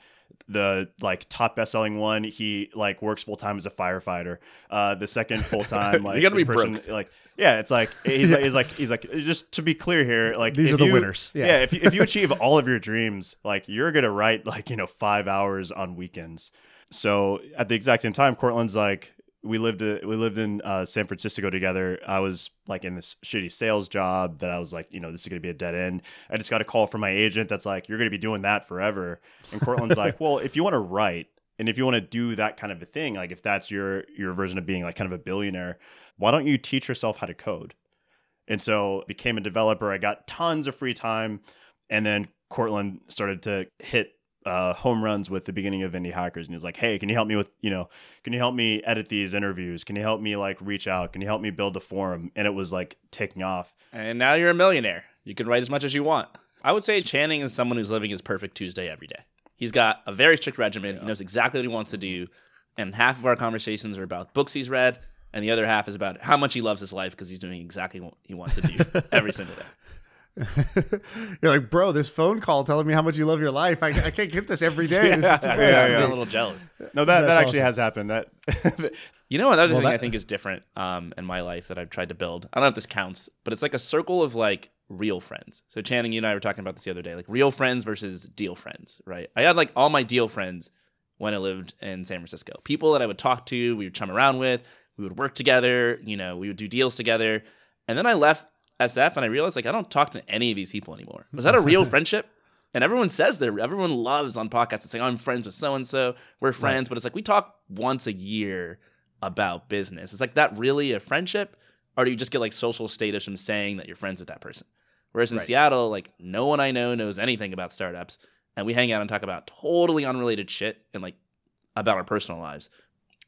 the like top best-selling one, he like works full time as a firefighter. Uh, the second full time, like gonna this be person, like yeah, it's like he's like he's like he's like just to be clear here, like These are the you- winners. Yeah. Yeah, if you, if you achieve all of your dreams, like you're gonna write like you know five hours on weekends. So at the exact same time, Courtland's like we lived uh, we lived in uh, San Francisco together. I was like in this shitty sales job that I was like, you know, this is gonna be a dead end. I just got a call from my agent that's like, you're gonna be doing that forever. And Courtland's like, well, if you want to write and if you want to do that kind of a thing, like if that's your your version of being like kind of a billionaire, why don't you teach yourself how to code? And so became a developer. I got tons of free time. And then Courtland started to hit uh, home runs with the beginning of Indie Hackers. And he's like, hey, can you help me with, you know, can you help me edit these interviews? Can you help me like reach out? Can you help me build the forum? And it was like taking off. And now you're a millionaire. You can write as much as you want. I would say Channing is someone who's living his perfect Tuesday every day. He's got a very strict regimen. He knows exactly what he wants to do. And half of our conversations are about books he's read, and the other half is about how much he loves his life because he's doing exactly what he wants to do every single day. You're like, bro, this phone call telling me how much you love your life. I, I can't get this every day. This is too much yeah, I'm yeah. a little jealous. No, that, that actually awesome. has happened. That You know, another Well, thing I think is different um, in my life that I've tried to build. I don't know if this counts, but it's like a circle of like real friends. So Channing, you and I were talking about this the other day, like real friends versus deal friends, right? I had like all my deal friends when I lived in San Francisco. People that I would talk to, we would chum around with, we would work together, you know, we would do deals together. And then I left SF and I realized like I don't talk to any of these people anymore. Was that a real friendship? And everyone says that everyone loves on podcasts to say, I'm friends with so and so, we're friends, but it's like we talk once a year about business. It's like that really a friendship? Or do you just get like social status from saying that you're friends with that person? Whereas in Right. Seattle, like no one I know knows anything about startups. And we hang out and talk about totally unrelated shit and like about our personal lives.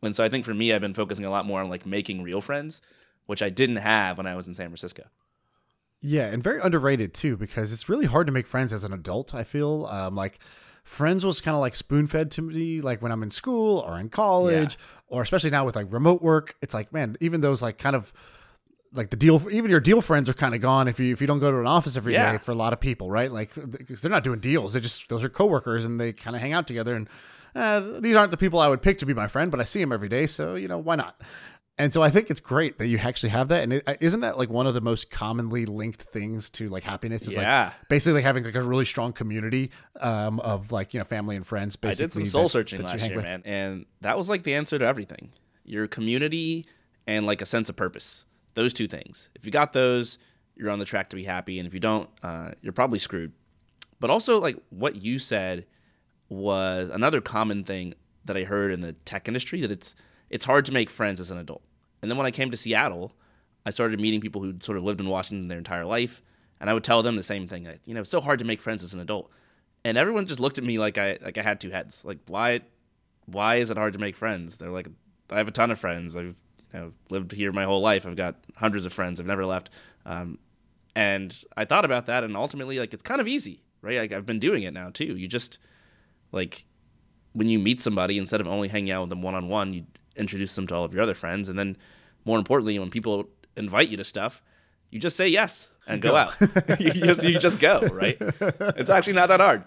And so I think for me, I've been focusing a lot more on like making real friends, which I didn't have when I was in San Francisco. Yeah, and very underrated too because it's really hard to make friends as an adult. I feel um, like friends was kind of like spoon fed to me, like when I'm in school or in college, or especially now with like remote work. It's like, man, even those like kind of like the deal, even your deal friends are kind of gone if you if you don't go to an office every day Yeah. for a lot of people, right? Like because they're not doing deals; they just those are coworkers and they kind of hang out together. And uh, these aren't the people I would pick to be my friend, but I see them every day, so you know why not? And so I think it's great that you actually have that. And isn't that like one of the most commonly linked things to like happiness? Is Yeah. like basically having like a really strong community um, of like you know family and friends. I Basically, did some soul that- searching that last year, with. man, and that was like the answer to everything. Your community and like a sense of purpose. Those two things. If you got those, you're on the track to be happy, and if you don't, uh, you're probably screwed. But also, like what you said was another common thing that I heard in the tech industry that it's it's hard to make friends as an adult. And then when I came to Seattle, I started meeting people who sort of lived in Washington their entire life, and I would tell them the same thing. Like, you know, it's so hard to make friends as an adult, and everyone just looked at me like I like I had two heads. Like, why why is it hard to make friends? They're like, I have a ton of friends. I've know lived here my whole life. I've got hundreds of friends. I've never left. Um, and I thought about that, and ultimately, like, it's kind of easy, right? Like, I've been doing it now too. You just like when you meet somebody, instead of only hanging out with them one on one, you introduce them to all of your other friends, and then more importantly, when people invite you to stuff, you just say yes and go out. you just you just go, right? It's actually not that hard.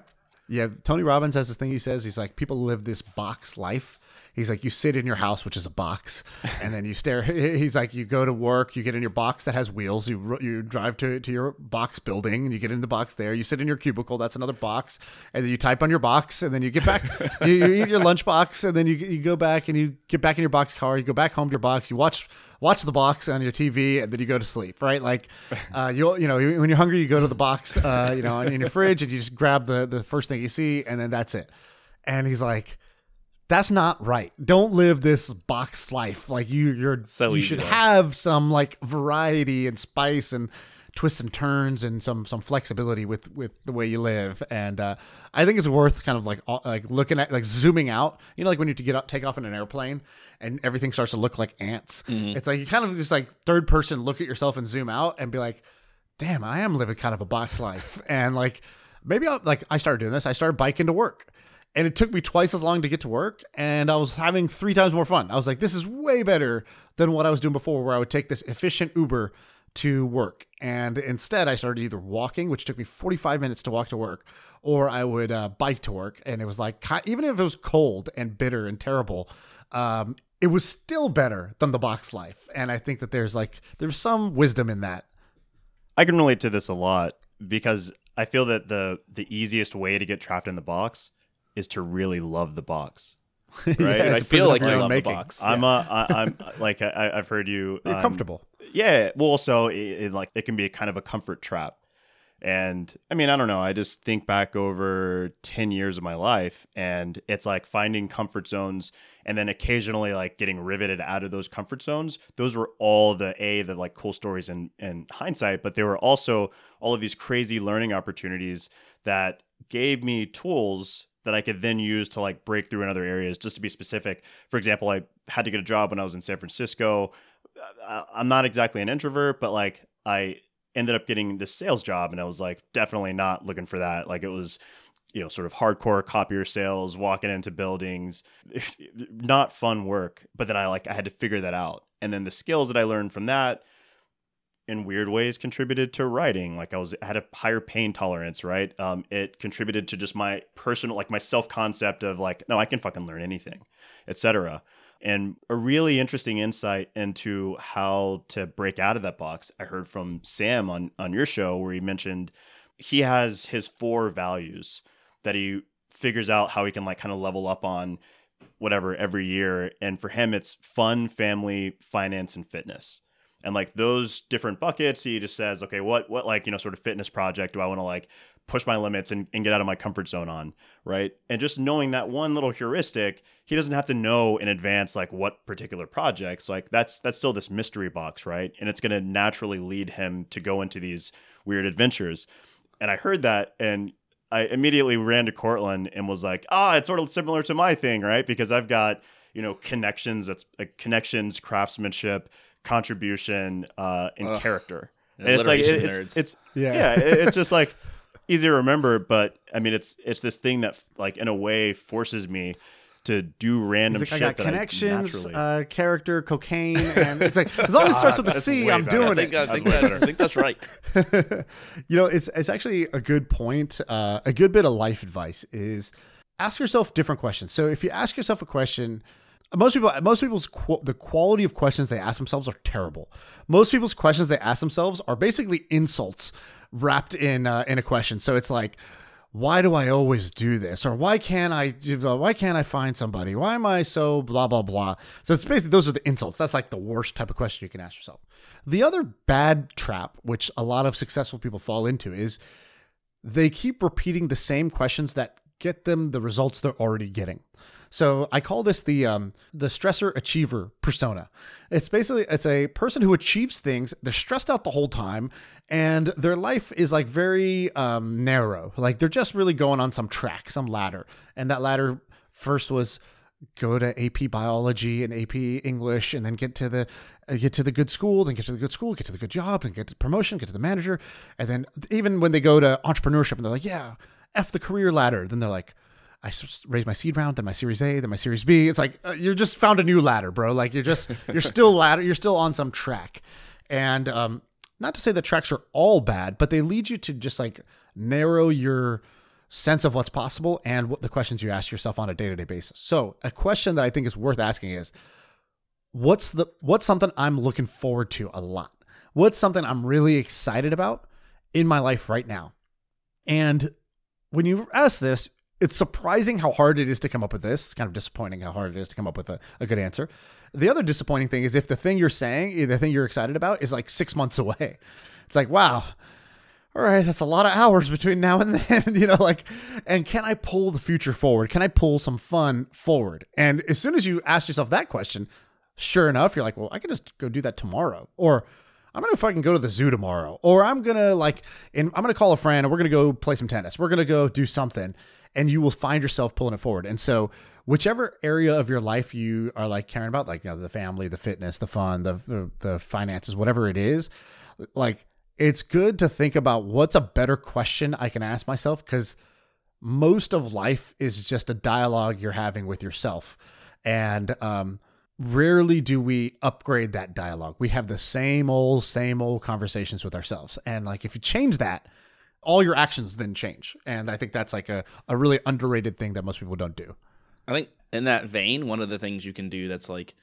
Yeah, Tony Robbins has this thing he says. He's like, people live this box life. He's like, you sit in your house, which is a box, and then you stare. He's like, you go to work, you get in your box that has wheels, you you drive to, to your box building, and you get in the box there. You sit in your cubicle, that's another box, and then you type on your box, and then you get back, you, you eat your lunch box, and then you you go back and you get back in your box car, you go back home to your box, you watch watch the box on your TV, and then you go to sleep. Right, like uh, you you know when you're hungry, you go to the box, uh, you know, in your fridge, and you just grab the the first thing you see, and then that's it. And he's like that's not right. Don't live this box life. Like you, you're So you should have some like variety and spice and twists and turns and some some flexibility with with the way you live. And uh, I think it's worth kind of like like looking at like zooming out. You know, like when you get up, take off in an airplane and everything starts to look like ants. It's like you kind of just like third person look at yourself and zoom out and be like, damn, I am living kind of a box life. and like maybe I'll like I started doing this. I started biking to work and it took me twice as long to get to work and i was having three times more fun i was like this is way better than what i was doing before where i would take this efficient uber to work. And instead, I started either walking, which took me 45 minutes to walk to work, or I would uh, bike to work. And it was like, even if it was cold and bitter and terrible, um, it was still better than the box life. And I think that there's like, there's some wisdom in that. I can relate to this a lot because I feel that the the easiest way to get trapped in the box is to really love the box. Right? Yeah, I feel like your you own love the box. I'm a, I, I'm like I, I've heard you. You're um, comfortable. Yeah. Well, so it, it, like it can be a kind of a comfort trap. And I mean, I don't know. I just think back over 10 years of my life and it's like finding comfort zones and then occasionally like getting riveted out of those comfort zones. Those were all the A, the like cool stories in, in hindsight, but they were also all of these crazy learning opportunities that gave me tools that I could then use to like break through in other areas. Just to be specific, for example, I had to get a job when I was in San Francisco. I'm not exactly an introvert, but like I ended up getting this sales job and I was like definitely not looking for that. Like it was, you know, sort of hardcore copier sales, walking into buildings, not fun work. But then I like I had to figure that out. And then the skills that I learned from that in weird ways contributed to writing. Like I was had a higher pain tolerance, right? Um, it contributed to just my personal like my self-concept of like, no, I can fucking learn anything, etc and a really interesting insight into how to break out of that box. I heard from Sam on on your show where he mentioned he has his four values that he figures out how he can like kind of level up on whatever every year and for him it's fun, family, finance and fitness. And like those different buckets, he just says, okay, what what like, you know, sort of fitness project do I want to like push my limits and, and get out of my comfort zone on, right? And just knowing that one little heuristic, he doesn't have to know in advance like what particular projects. Like that's that's still this mystery box, right? And it's gonna naturally lead him to go into these weird adventures. And I heard that and I immediately ran to Courtland and was like, ah, it's sort of similar to my thing, right? Because I've got, you know, connections, that's like connections, craftsmanship, contribution, uh, and Ugh. character. And it's like alliteration it's, nerds. it's Yeah. yeah, it- it's just like easy to remember, but I mean, it's it's this thing that like in a way forces me to do random like, shit I got that connections, I naturally. uh, character, cocaine, and it's like as long as it starts with a That's C, way I'm better. I doing think, it. I, think That's that. I think that's right. you know, it's it's actually a good point. Uh, a good bit of life advice is ask yourself different questions. So if you ask yourself a question, most people, most people's qu- the quality of questions they ask themselves are terrible. Most people's questions they ask themselves are basically insults wrapped in uh, in a question. So it's like. Why do I always do this? Or why can't I? Why can't I find somebody? Why am I so blah blah blah? So it's basically those are the insults. That's like the worst type of question you can ask yourself. The other bad trap, which a lot of successful people fall into, is they keep repeating the same questions that get them the results they're already getting. So I call this the um, the stressor achiever persona. It's basically it's a person who achieves things. They're stressed out the whole time, and their life is like very um, narrow. Like they're just really going on some track, some ladder, and that ladder first was go to AP biology and AP English, and then get to the uh, get to the good school, then get to the good school, get to the good job, and get to promotion, get to the manager, and then even when they go to entrepreneurship, and they're like, yeah, f the career ladder, then they're like. I raised my seed round, then my Series A, then my Series B. It's like uh, you're just found a new ladder, bro. Like you're just you're still ladder, you're still on some track, and um, not to say that tracks are all bad, but they lead you to just like narrow your sense of what's possible and what the questions you ask yourself on a day-to-day basis. So, a question that I think is worth asking is what's the what's something I'm looking forward to a lot? What's something I'm really excited about in my life right now? And when you ask this, it's surprising how hard it is to come up with this. It's kind of disappointing how hard it is to come up with a, a good answer. The other disappointing thing is if the thing you're saying, eh, the thing you're excited about, is like six months away. It's like, wow, all right, that's a lot of hours between now and then, you know, like, and can I pull the future forward? Can I pull some fun forward? And as soon as you ask yourself that question, sure enough, you're like, well, I can just go do that tomorrow. Or I'm gonna fucking go to the zoo tomorrow. Or I'm gonna like, and I'm gonna call a friend and we're gonna go play some tennis. We're gonna go do something. And you will find yourself pulling it forward. And so, whichever area of your life you are like caring about, like you know, the family, the fitness, the fun, the, the the finances, whatever it is, like it's good to think about what's a better question I can ask myself because most of life is just a dialogue you're having with yourself. And um, rarely do we upgrade that dialogue. We have the same old, same old conversations with ourselves. And like if you change that, all your actions then change. And I think that's like a, a really underrated thing that most people don't do. I think in that vein, one of the things you can do that's like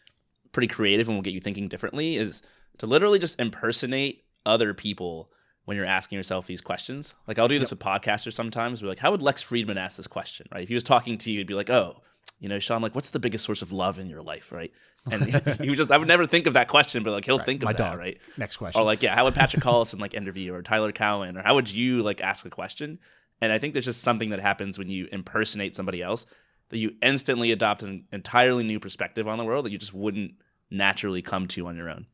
pretty creative and will get you thinking differently is to literally just impersonate other people when you're asking yourself these questions. Like I'll do this yep. with podcasters sometimes. We're like, how would Lex Fridman ask this question? Right? If he was talking to you, he'd be like, oh, you know, Shaan, like, what's the biggest source of love in your life, right? And he would just, I would never think of that question, but like, he'll right, think of my that, dog. right? Next question. Or like, yeah, how would Patrick Collison like interview, or Tyler Cowen, or how would you like ask a question? And I think there's just something that happens when you impersonate somebody else that you instantly adopt an entirely new perspective on the world that you just wouldn't naturally come to on your own.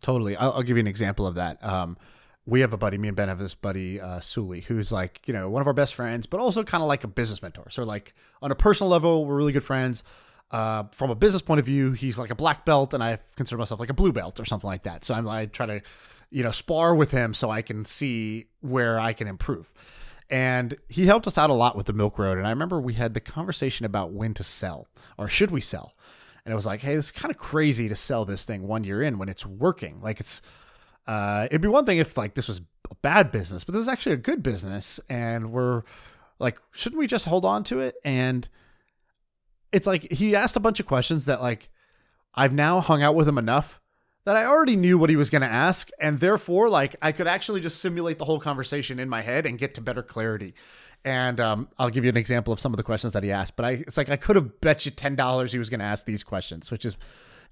Totally. I'll, I'll give you an example of that. Um, we have a buddy, me and Ben have this buddy, uh, Suli, who's like, you know, one of our best friends, but also kind of like a business mentor. So, like, on a personal level, we're really good friends. Uh, from a business point of view, he's like a black belt, and I consider myself like a blue belt or something like that. So, I'm, I try to, you know, spar with him so I can see where I can improve. And he helped us out a lot with the Milk Road. And I remember we had the conversation about when to sell or should we sell. And it was like, hey, it's kind of crazy to sell this thing one year in when it's working. Like it's, uh, it'd be one thing if like this was a bad business, but this is actually a good business, and we're like, shouldn't we just hold on to it? And it's like he asked a bunch of questions that like I've now hung out with him enough that I already knew what he was going to ask, and therefore like I could actually just simulate the whole conversation in my head and get to better clarity. And um, I'll give you an example of some of the questions that he asked. But I, it's like I could have bet you ten dollars he was going to ask these questions, which is,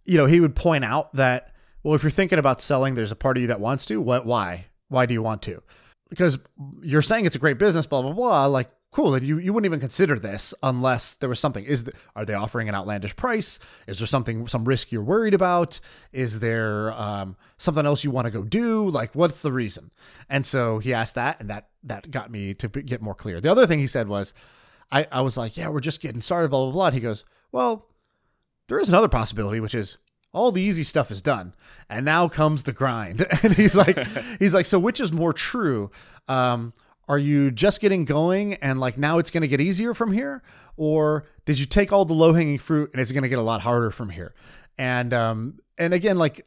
you know, he would point out that well, if you're thinking about selling, there's a part of you that wants to. What? Why? Why do you want to? Because you're saying it's a great business, blah blah blah. Like, cool. And you you wouldn't even consider this unless there was something. Is the, are they offering an outlandish price? Is there something some risk you're worried about? Is there um, something else you want to go do? Like, what's the reason? And so he asked that, and that that got me to get more clear. The other thing he said was, I I was like, yeah, we're just getting started, blah blah blah. And he goes, well, there is another possibility, which is all the easy stuff is done. And now comes the grind. And he's like he's like so which is more true? Um, are you just getting going and like now it's going to get easier from here? Or did you take all the low hanging fruit and it's going to get a lot harder from here? And um and again like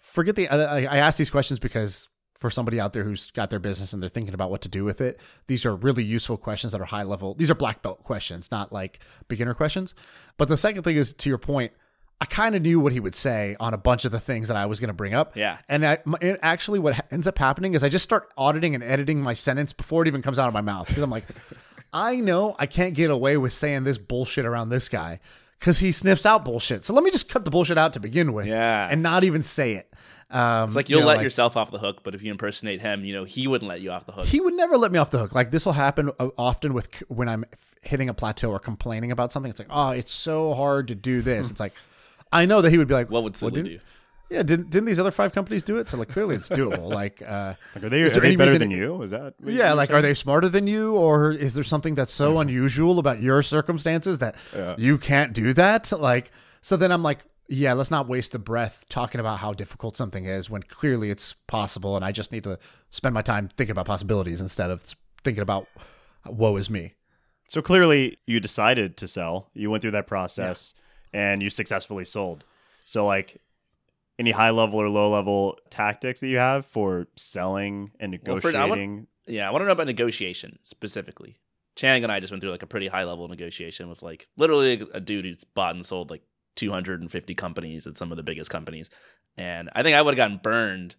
forget the I, I ask these questions because for somebody out there who's got their business and they're thinking about what to do with it these are really useful questions that are high level. These are black belt questions not like beginner questions. But the second thing is to your point I kind of knew what he would say on a bunch of the things that I was going to bring up. Yeah. And I, actually, what ends up happening is I just start auditing and editing my sentence before it even comes out of my mouth because I'm like, I know I can't get away with saying this bullshit around this guy because he sniffs out bullshit. So let me just cut the bullshit out to begin with. Yeah. And not even say it. Um, it's like you'll you know, let like, yourself off the hook, but if you impersonate him, you know he wouldn't let you off the hook. He would never let me off the hook. Like this will happen uh, often with when I'm hitting a plateau or complaining about something. It's like, oh, it's so hard to do this. it's like, I know that he would be like, "What would Suli well, do?" Yeah, didn't didn't these other five companies do it? So like clearly it's doable. like, uh, like are they, are they better than you? Is that yeah? Like, saying? are they smarter than you, or is there something that's so unusual about your circumstances that yeah. you can't do that? Like, so then I'm like, yeah, let's not waste the breath talking about how difficult something is when clearly it's possible, and I just need to spend my time thinking about possibilities instead of thinking about woe is me. So clearly, you decided to sell. You went through that process. Yeah and you successfully sold. So like any high level or low level tactics that you have for selling and negotiating. Well, want, yeah, I want to know about negotiation specifically. Chang and I just went through like a pretty high level negotiation with like literally a dude who's bought and sold like 250 companies at some of the biggest companies. And I think I would have gotten burned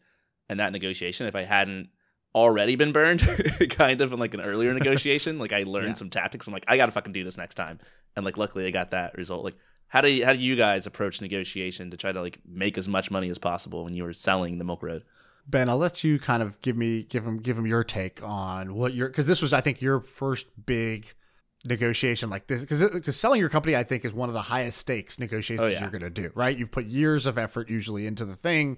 in that negotiation if I hadn't already been burned kind of in like an earlier negotiation. Like I learned yeah. some tactics. I'm like, I gotta fucking do this next time. And like luckily I got that result. Like how do you, how do you guys approach negotiation to try to like make as much money as possible when you were selling the Milk Road? Ben, I'll let you kind of give me give him give him your take on what your because this was I think your first big negotiation like this because because selling your company I think is one of the highest stakes negotiations oh, yeah. you're going to do right? You've put years of effort usually into the thing.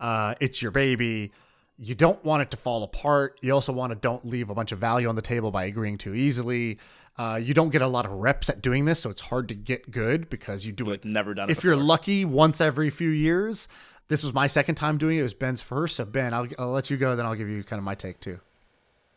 Uh, it's your baby. You don't want it to fall apart. You also want to don't leave a bunch of value on the table by agreeing too easily uh, you don't get a lot of reps at doing this, so it's hard to get good because you do like it never done. It If you're lucky, once every few years. This was my second time doing it. It was Ben's first. So Ben, I'll, I'll let you go. Then I'll give you kind of my take too.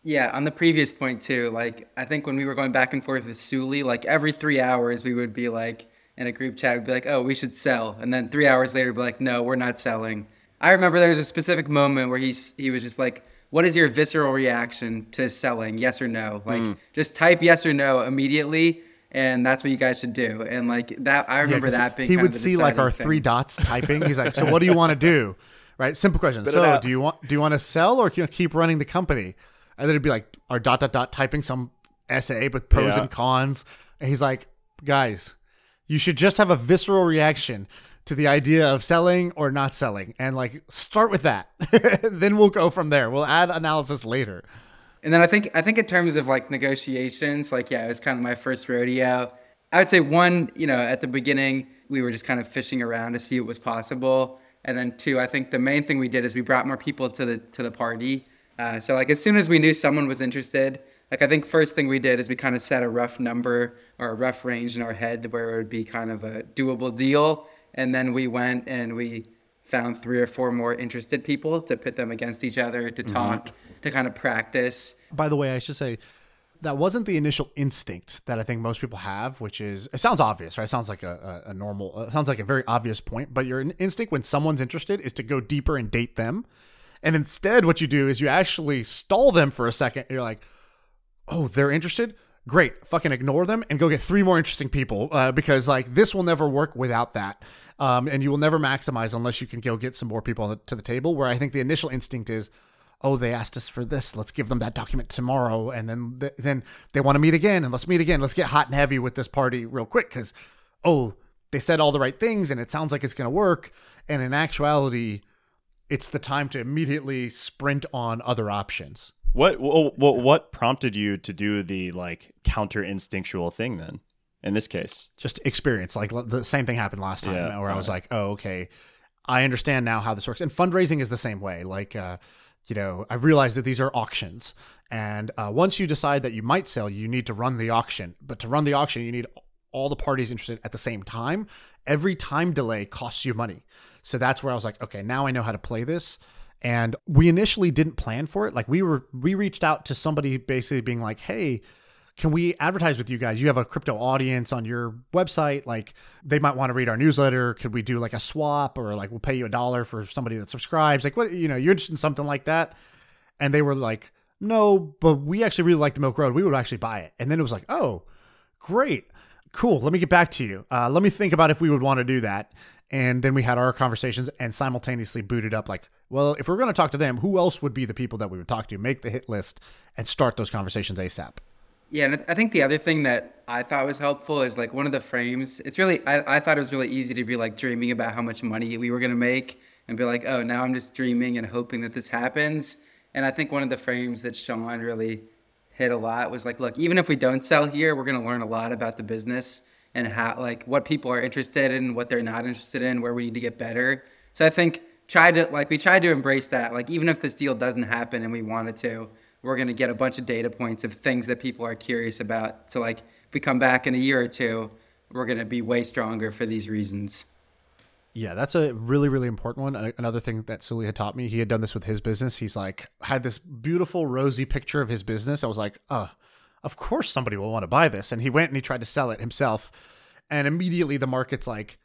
Yeah, on the previous point too. Like I think when we were going back and forth with Suli, like every three hours we would be like, in a group chat we'd be like, "Oh, we should sell," and then three hours later, be like, "No, we're not selling." I remember there was a specific moment where he's he was just like, "What is your visceral reaction to selling? Yes or no? Like, Hmm. just type yes or no immediately." And that's what you guys should do. And like that, I Yeah, that being. he kind would of the see like our thing. three dots typing. He's like, "So what do you want to do?" Right? Simple question. Spit So do you want do you want to sell or can you keep running the company? And then it'd be like our dot dot dot typing some essay with pros Yeah. and cons. And he's like, "Guys, you should just have a visceral reaction to the idea of selling or not selling, and like start with that. then we'll go from there. We'll add analysis later." And then I think I think in terms of like negotiations, like yeah, it was kind of my first rodeo. I would say one, you know, at the beginning we were just kind of fishing around to see what was possible, and then two, I think the main thing we did is we brought more people to the to the party. Uh, so like as soon as we knew someone was interested, like I think first thing we did is we kind of set a rough number or a rough range in our head where it would be kind of a doable deal, and then we went and we found three or four more interested people to pit them against each other to talk to kind of practice By the way, I should say that wasn't the initial instinct that I think most people have, which is it sounds obvious, right? It sounds like a, a, a normal, uh, sounds like a very obvious point, but your instinct when someone's interested is to go deeper and date them. And instead, what you do is you actually stall them for a second. You're like, oh, they're interested? Great. Fucking ignore them and go get three more interesting people uh, because, like, this will never work without that. Um, and you will never maximize unless you can go get some more people the, to the table. Where I think the initial instinct is, oh, they asked us for this. Let's give them that document tomorrow. And then, th- then they want to meet again. And let's meet again. Let's get hot and heavy with this party real quick because, oh, they said all the right things and it sounds like it's going to work. And in actuality, it's the time to immediately sprint on other options. What, what what what prompted you to do the like counter instinctual thing then? In this case, just experience. Like the same thing happened last time Yeah, where I was like, oh, okay, I understand now how this works. And fundraising is the same way. Like, uh, you know, I realize that these are auctions. And uh, once you decide that you might sell, you need to run the auction. But to run the auction, you need all the parties interested at the same time. Every time delay costs you money. So that's where I was like, okay, now I know how to play this. And we initially didn't plan for it. Like we were, we reached out to somebody basically being like, hey, can we advertise with you guys? You have a crypto audience on your website. Like they might want to read our newsletter. Could we do like a swap or like we'll pay you a dollar for somebody that subscribes? Like what, you know, you're interested in something like that. And they were like, no, but we actually really like the Milk Road. We would actually buy it. And then it was like, oh, great. Cool. Let me get back to you. Uh, let me think about if we would want to do that. And then we had our conversations and simultaneously booted up like, well, if we're going to talk to them, who else would be the people that we would talk to? Make the hit list and start those conversations ASAP. Yeah, and I think the other thing that I thought was helpful is like one of the frames. It's really I, I thought it was really easy to be like dreaming about how much money we were gonna make and be like, oh, now I'm just dreaming and hoping that this happens. And I think one of the frames that Shaan really hit a lot was like, look, even if we don't sell here, we're gonna learn a lot about the business and how like what people are interested in, what they're not interested in, where we need to get better. So I think try to like we tried to embrace that. Like even if this deal doesn't happen and we wanted to, we're going to get a bunch of data points of things that people are curious about. So, like, if we come back in a year or two, we're going to be way stronger for these reasons. Yeah, that's a really, really important one. Another thing that Sully had taught me, he had done this with his business. He's like, had this beautiful, rosy picture of his business. I was like, uh, of course somebody will want to buy this. And he went and he tried to sell it himself. And immediately the market's like,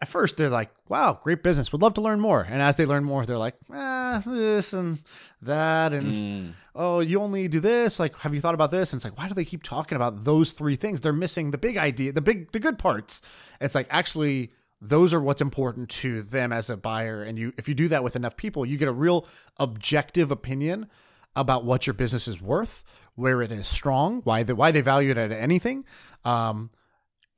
at first they're like, wow, great business. Would love to learn more. And as they learn more, they're like, ah, this and that. And oh, you only do this. Like, have you thought about this? And it's like, why do they keep talking about those three things? They're missing the big idea, the big, the good parts. It's like, actually, those are what's important to them as a buyer. And you, if you do that with enough people, you get a real objective opinion about what your business is worth, where it is strong, why they, why they value it at anything. Um,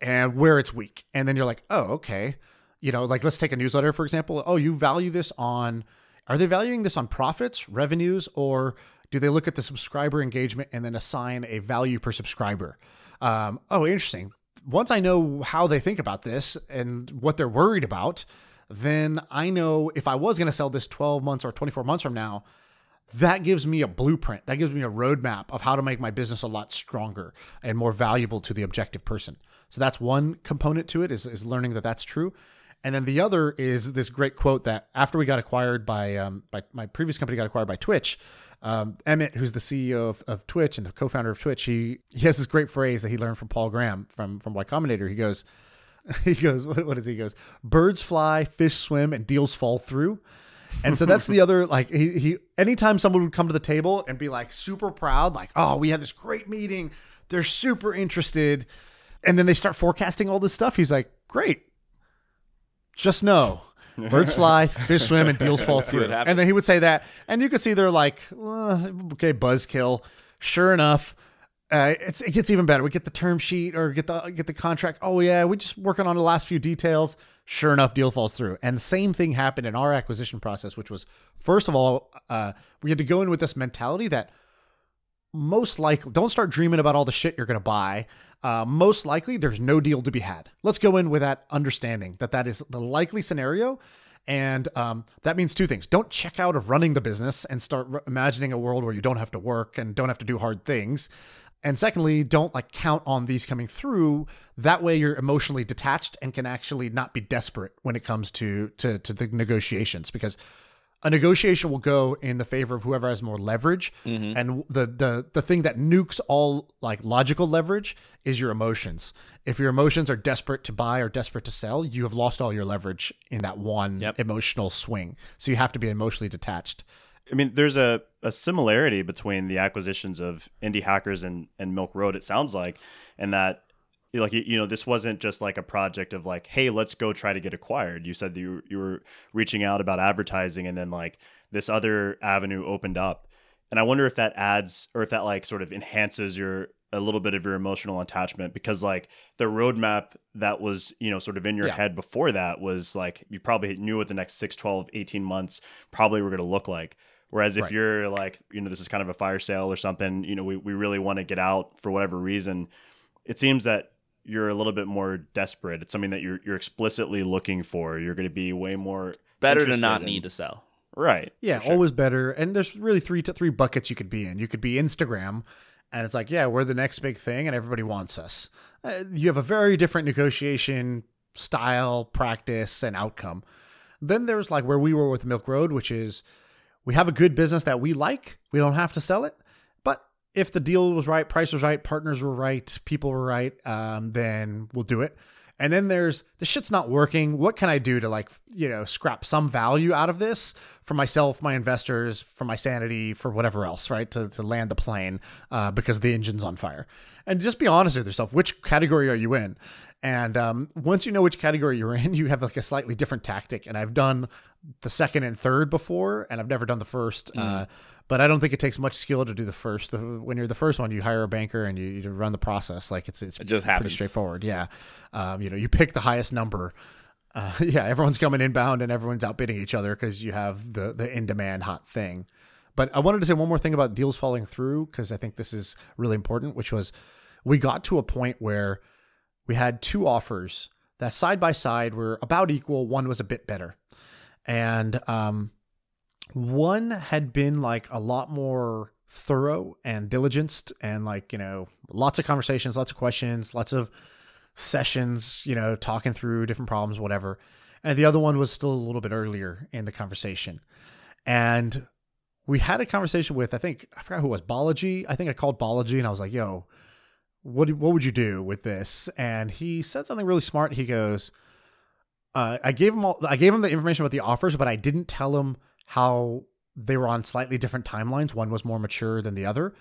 and where it's weak. And then you're like, oh, okay. You know, like let's take a newsletter, for example. Oh, you value this on, are they valuing this on profits, revenues, or do they look at the subscriber engagement and then assign a value per subscriber? Um, oh, interesting. Once I know how they think about this and what they're worried about, then I know if I was going to sell this 12 months or 24 months from now, that gives me a blueprint. That gives me a roadmap of how to make my business a lot stronger and more valuable to the objective person. So that's one component to it is, is learning that that's true. And then the other is this great quote that after we got acquired by, um, by my previous company got acquired by Twitch, um, Emmett, who's the CEO of, of Twitch and the co-founder of Twitch, he, he has this great phrase that he learned from Paul Graham from, from Y Combinator. He goes, he goes, what, what is he? he goes, birds fly, fish swim, and deals fall through. And so that's the other like he he anytime someone would come to the table and be like super proud, like, oh, we had this great meeting. They're super interested. And then they start forecasting all this stuff. He's like, Great. Just know. Birds fly, fish swim, and deals fall through. And then he would say that, and you could see they're like, "Uh, okay, buzzkill. Sure enough, uh, it's, it gets even better. We get the term sheet or get the get the contract. Oh yeah, we're just working on the last few details. Sure enough, deal falls through. And the same thing happened in our acquisition process, which was first of all, uh, we had to go in with this mentality that most likely don't start dreaming about all the shit you're going to buy. Uh, most likely there's no deal to be had. Let's go in with that understanding that that is the likely scenario. And um, that means two things. Don't check out of running the business and start r- imagining a world where you don't have to work and don't have to do hard things. And secondly don't like count on these coming through. That way you're emotionally detached and can actually not be desperate when it comes to to, to the negotiations because a negotiation will go in the favor of whoever has more leverage. Mm-hmm. And the the the thing that nukes all like logical leverage is your emotions. If your emotions are desperate to buy or desperate to sell you have lost all your leverage in that one Yep. emotional swing. So you have to be emotionally detached. I mean, there's a, a similarity between the acquisitions of Indie Hackers and, and Milk Road, it sounds like, and that, like, you, know, this wasn't just like a project of like, hey, let's go try to get acquired. You said that you, you were reaching out about advertising, and then like this other avenue opened up. And I wonder if that adds or if that like sort of enhances your a little bit of your emotional attachment because like the roadmap that was you know sort of in your Yeah. head before that was like you probably knew what the next 6 12 18 months probably were going to look like whereas if Right. you're like you know this is kind of a fire sale or something you know we, we really want to get out for whatever reason it seems that you're a little bit more desperate it's something that you're you're explicitly looking for you're going to be way more Better to not in- need to sell. right Yeah, sure. always better. And there's really three to three buckets you could be in. You could be Instagram, and it's like, yeah, we're the next big thing, and everybody wants us. Uh, you have a very different negotiation style, practice, and outcome. Then there's like where we were with Milk Road, which is we have a good business that we like. We don't have to sell it, but if the deal was right, price was right, partners were right, people were right, um, then we'll do it. And then there's the shit's not working. What can I do to like, you know, scrap some value out of this for myself, my investors, for my sanity, for whatever else, right? To, to land the plane uh, because the engine's on fire. And just be honest with yourself. Which category are you in? And um, once you know which category you're in, you have like a slightly different tactic. And I've done the second and third before, and I've never done the first. Uh, but I don't think it takes much skill to do the first. The, when you're the first one, you hire a banker and you, you run the process. Like it's it's It just pretty happens. straightforward. Yeah, um, you know, you pick the highest number. Uh, yeah, everyone's coming inbound and everyone's outbidding each other because you have the the in demand hot thing. But I wanted to say one more thing about deals falling through because I think this is really important, which was we got to a point where we had two offers that side by side were about equal. One was a bit better, and um, one had been like a lot more thorough and diligenced, and like you know, lots of conversations, lots of questions, lots of sessions, you know, talking through different problems, whatever. And the other one was still a little bit earlier in the conversation, and we had a conversation with I think I forgot who was Balaji. I think I called Balaji and I was like, "Yo, what what would you do with this?" And he said something really smart. He goes, uh, "I gave him all, I gave him the information about the offers, but I didn't tell him how they were on slightly different timelines. One was more mature than the other."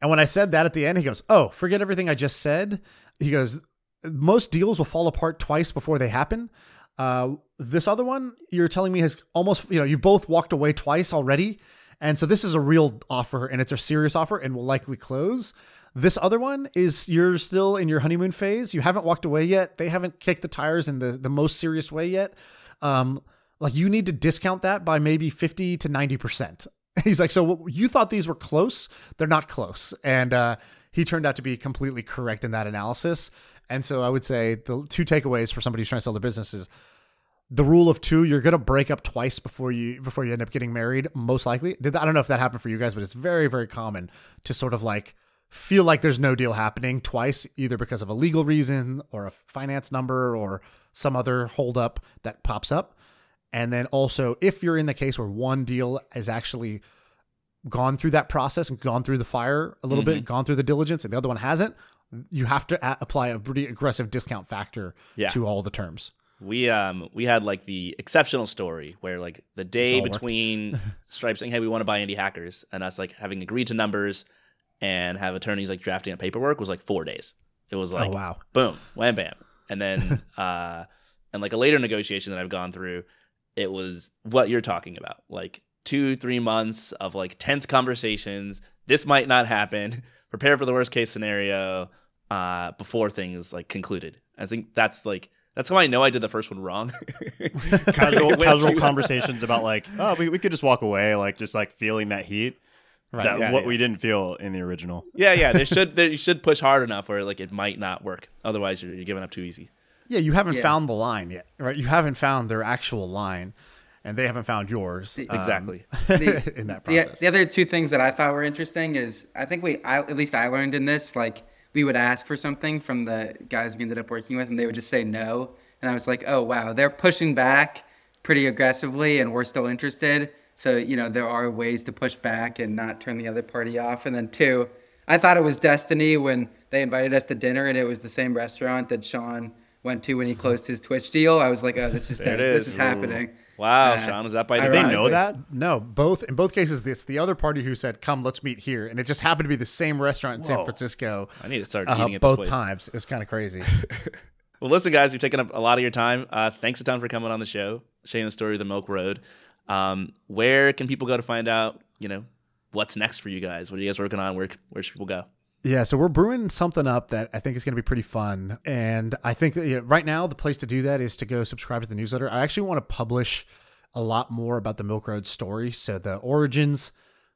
And when I said that at the end, he goes, "Oh, forget everything I just said." He goes, "Most deals will fall apart twice before they happen." Uh, this other one, you're telling me has almost, you know, you've both walked away twice already. And so this is a real offer and it's a serious offer and will likely close. This other one is you're still in your honeymoon phase. You haven't walked away yet. They haven't kicked the tires in the, the most serious way yet. Um, like you need to discount that by maybe 50 to 90%. He's like, so you thought these were close? They're not close. And uh, he turned out to be completely correct in that analysis. And so I would say the two takeaways for somebody who's trying to sell their business is the rule of two you're gonna break up twice before you before you end up getting married most likely did i don't know if that happened for you guys but it's very very common to sort of like feel like there's no deal happening twice either because of a legal reason or a finance number or some other holdup that pops up and then also if you're in the case where one deal is actually gone through that process and gone through the fire a little bit gone through the diligence and the other one hasn't you have to a- apply a pretty aggressive discount factor Yeah. to all the terms. We um we had like the exceptional story where like the day between Stripe saying, "Hey, we want to buy indie hackers," and us like having agreed to numbers and have attorneys like drafting up paperwork was like four days. It was like oh wow. boom, wham bam. And then uh and like a later negotiation that I've gone through, it was what you're talking about. Like two, three months of like tense conversations. This might not happen. Prepare for the worst case scenario uh before things like concluded. I think that's like that's how I know I did the first one wrong. casual, casual conversations about like, oh, we, we could just walk away, like just like feeling that heat. Right. That Yeah, what yeah. we didn't feel in the original. yeah, yeah. There should there, you should push hard enough where like it might not work. Otherwise, you're, you're giving up too easy. Yeah, you haven't Yeah. found the line yet, right? You haven't found their actual line, and they haven't found yours. um, Exactly. The- in that The, process. the other two things that I thought were interesting is I think we, I, at least I learned in this, like we would ask for something from the guys we ended up working with, and they would just say no. And I was like, oh wow, they're pushing back pretty aggressively, and we're still interested. So you know there are ways to push back and not turn the other party off. And then two, I thought it was destiny when they invited us to dinner, and it was the same restaurant that Shaan went to when he closed his Twitch deal. I was like, oh, this is There it this is. is happening. Wow, Uh, Shaan, was that by I Did they know that? No, both in both cases, it's the other party who said, "Come, let's meet here," and it just happened to be the same restaurant in San Francisco. I need to start uh, eating at this both place. times. It was kind of crazy. Well, listen, guys, we've taken up a lot of your time. Uh, thanks a ton for coming on the show, sharing the story of the Milk Road. Um, where can people go to find out, you know, what's next for you guys? What are you guys working on? Where where should people go? Yeah, so we're brewing something up that I think is going to be pretty fun, and I think that you know, right now the place to do that is to go subscribe to the newsletter. I actually want to publish a lot more about the Milk Road story, so the origins,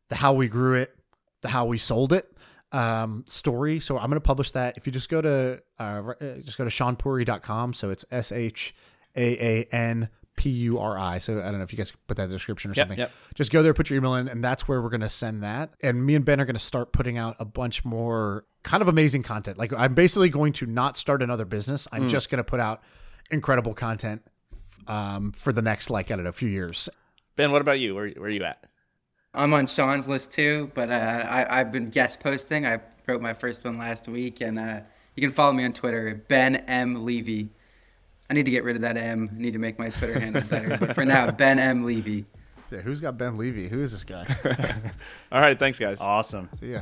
the how we grew it, the how we sold it um, story. So I'm going to publish that. If you just go to uh, uh, just go to shaanpuri.com. So it's S H A A N P U R I. So I don't know if you guys put that in the description or Yep, something. yep. Just go there, put your email in, and that's where we're going to send that. And me and Ben are going to start putting out a bunch more kind of amazing content. Like I'm basically going to not start another business. I'm just going to put out incredible content um, for the next like I don't know, a few years. Ben, what about you? Where where are you at? I'm on Shaan's list too, but uh, I, I've been guest posting. I wrote my first one last week, and uh, you can follow me on Twitter, Ben M Levy. I need to get rid of that M. I need to make my Twitter handle better. But for now, Ben M Levy. Yeah, who's got Ben Levy? Who is this guy? All right, thanks, guys. Awesome. See ya.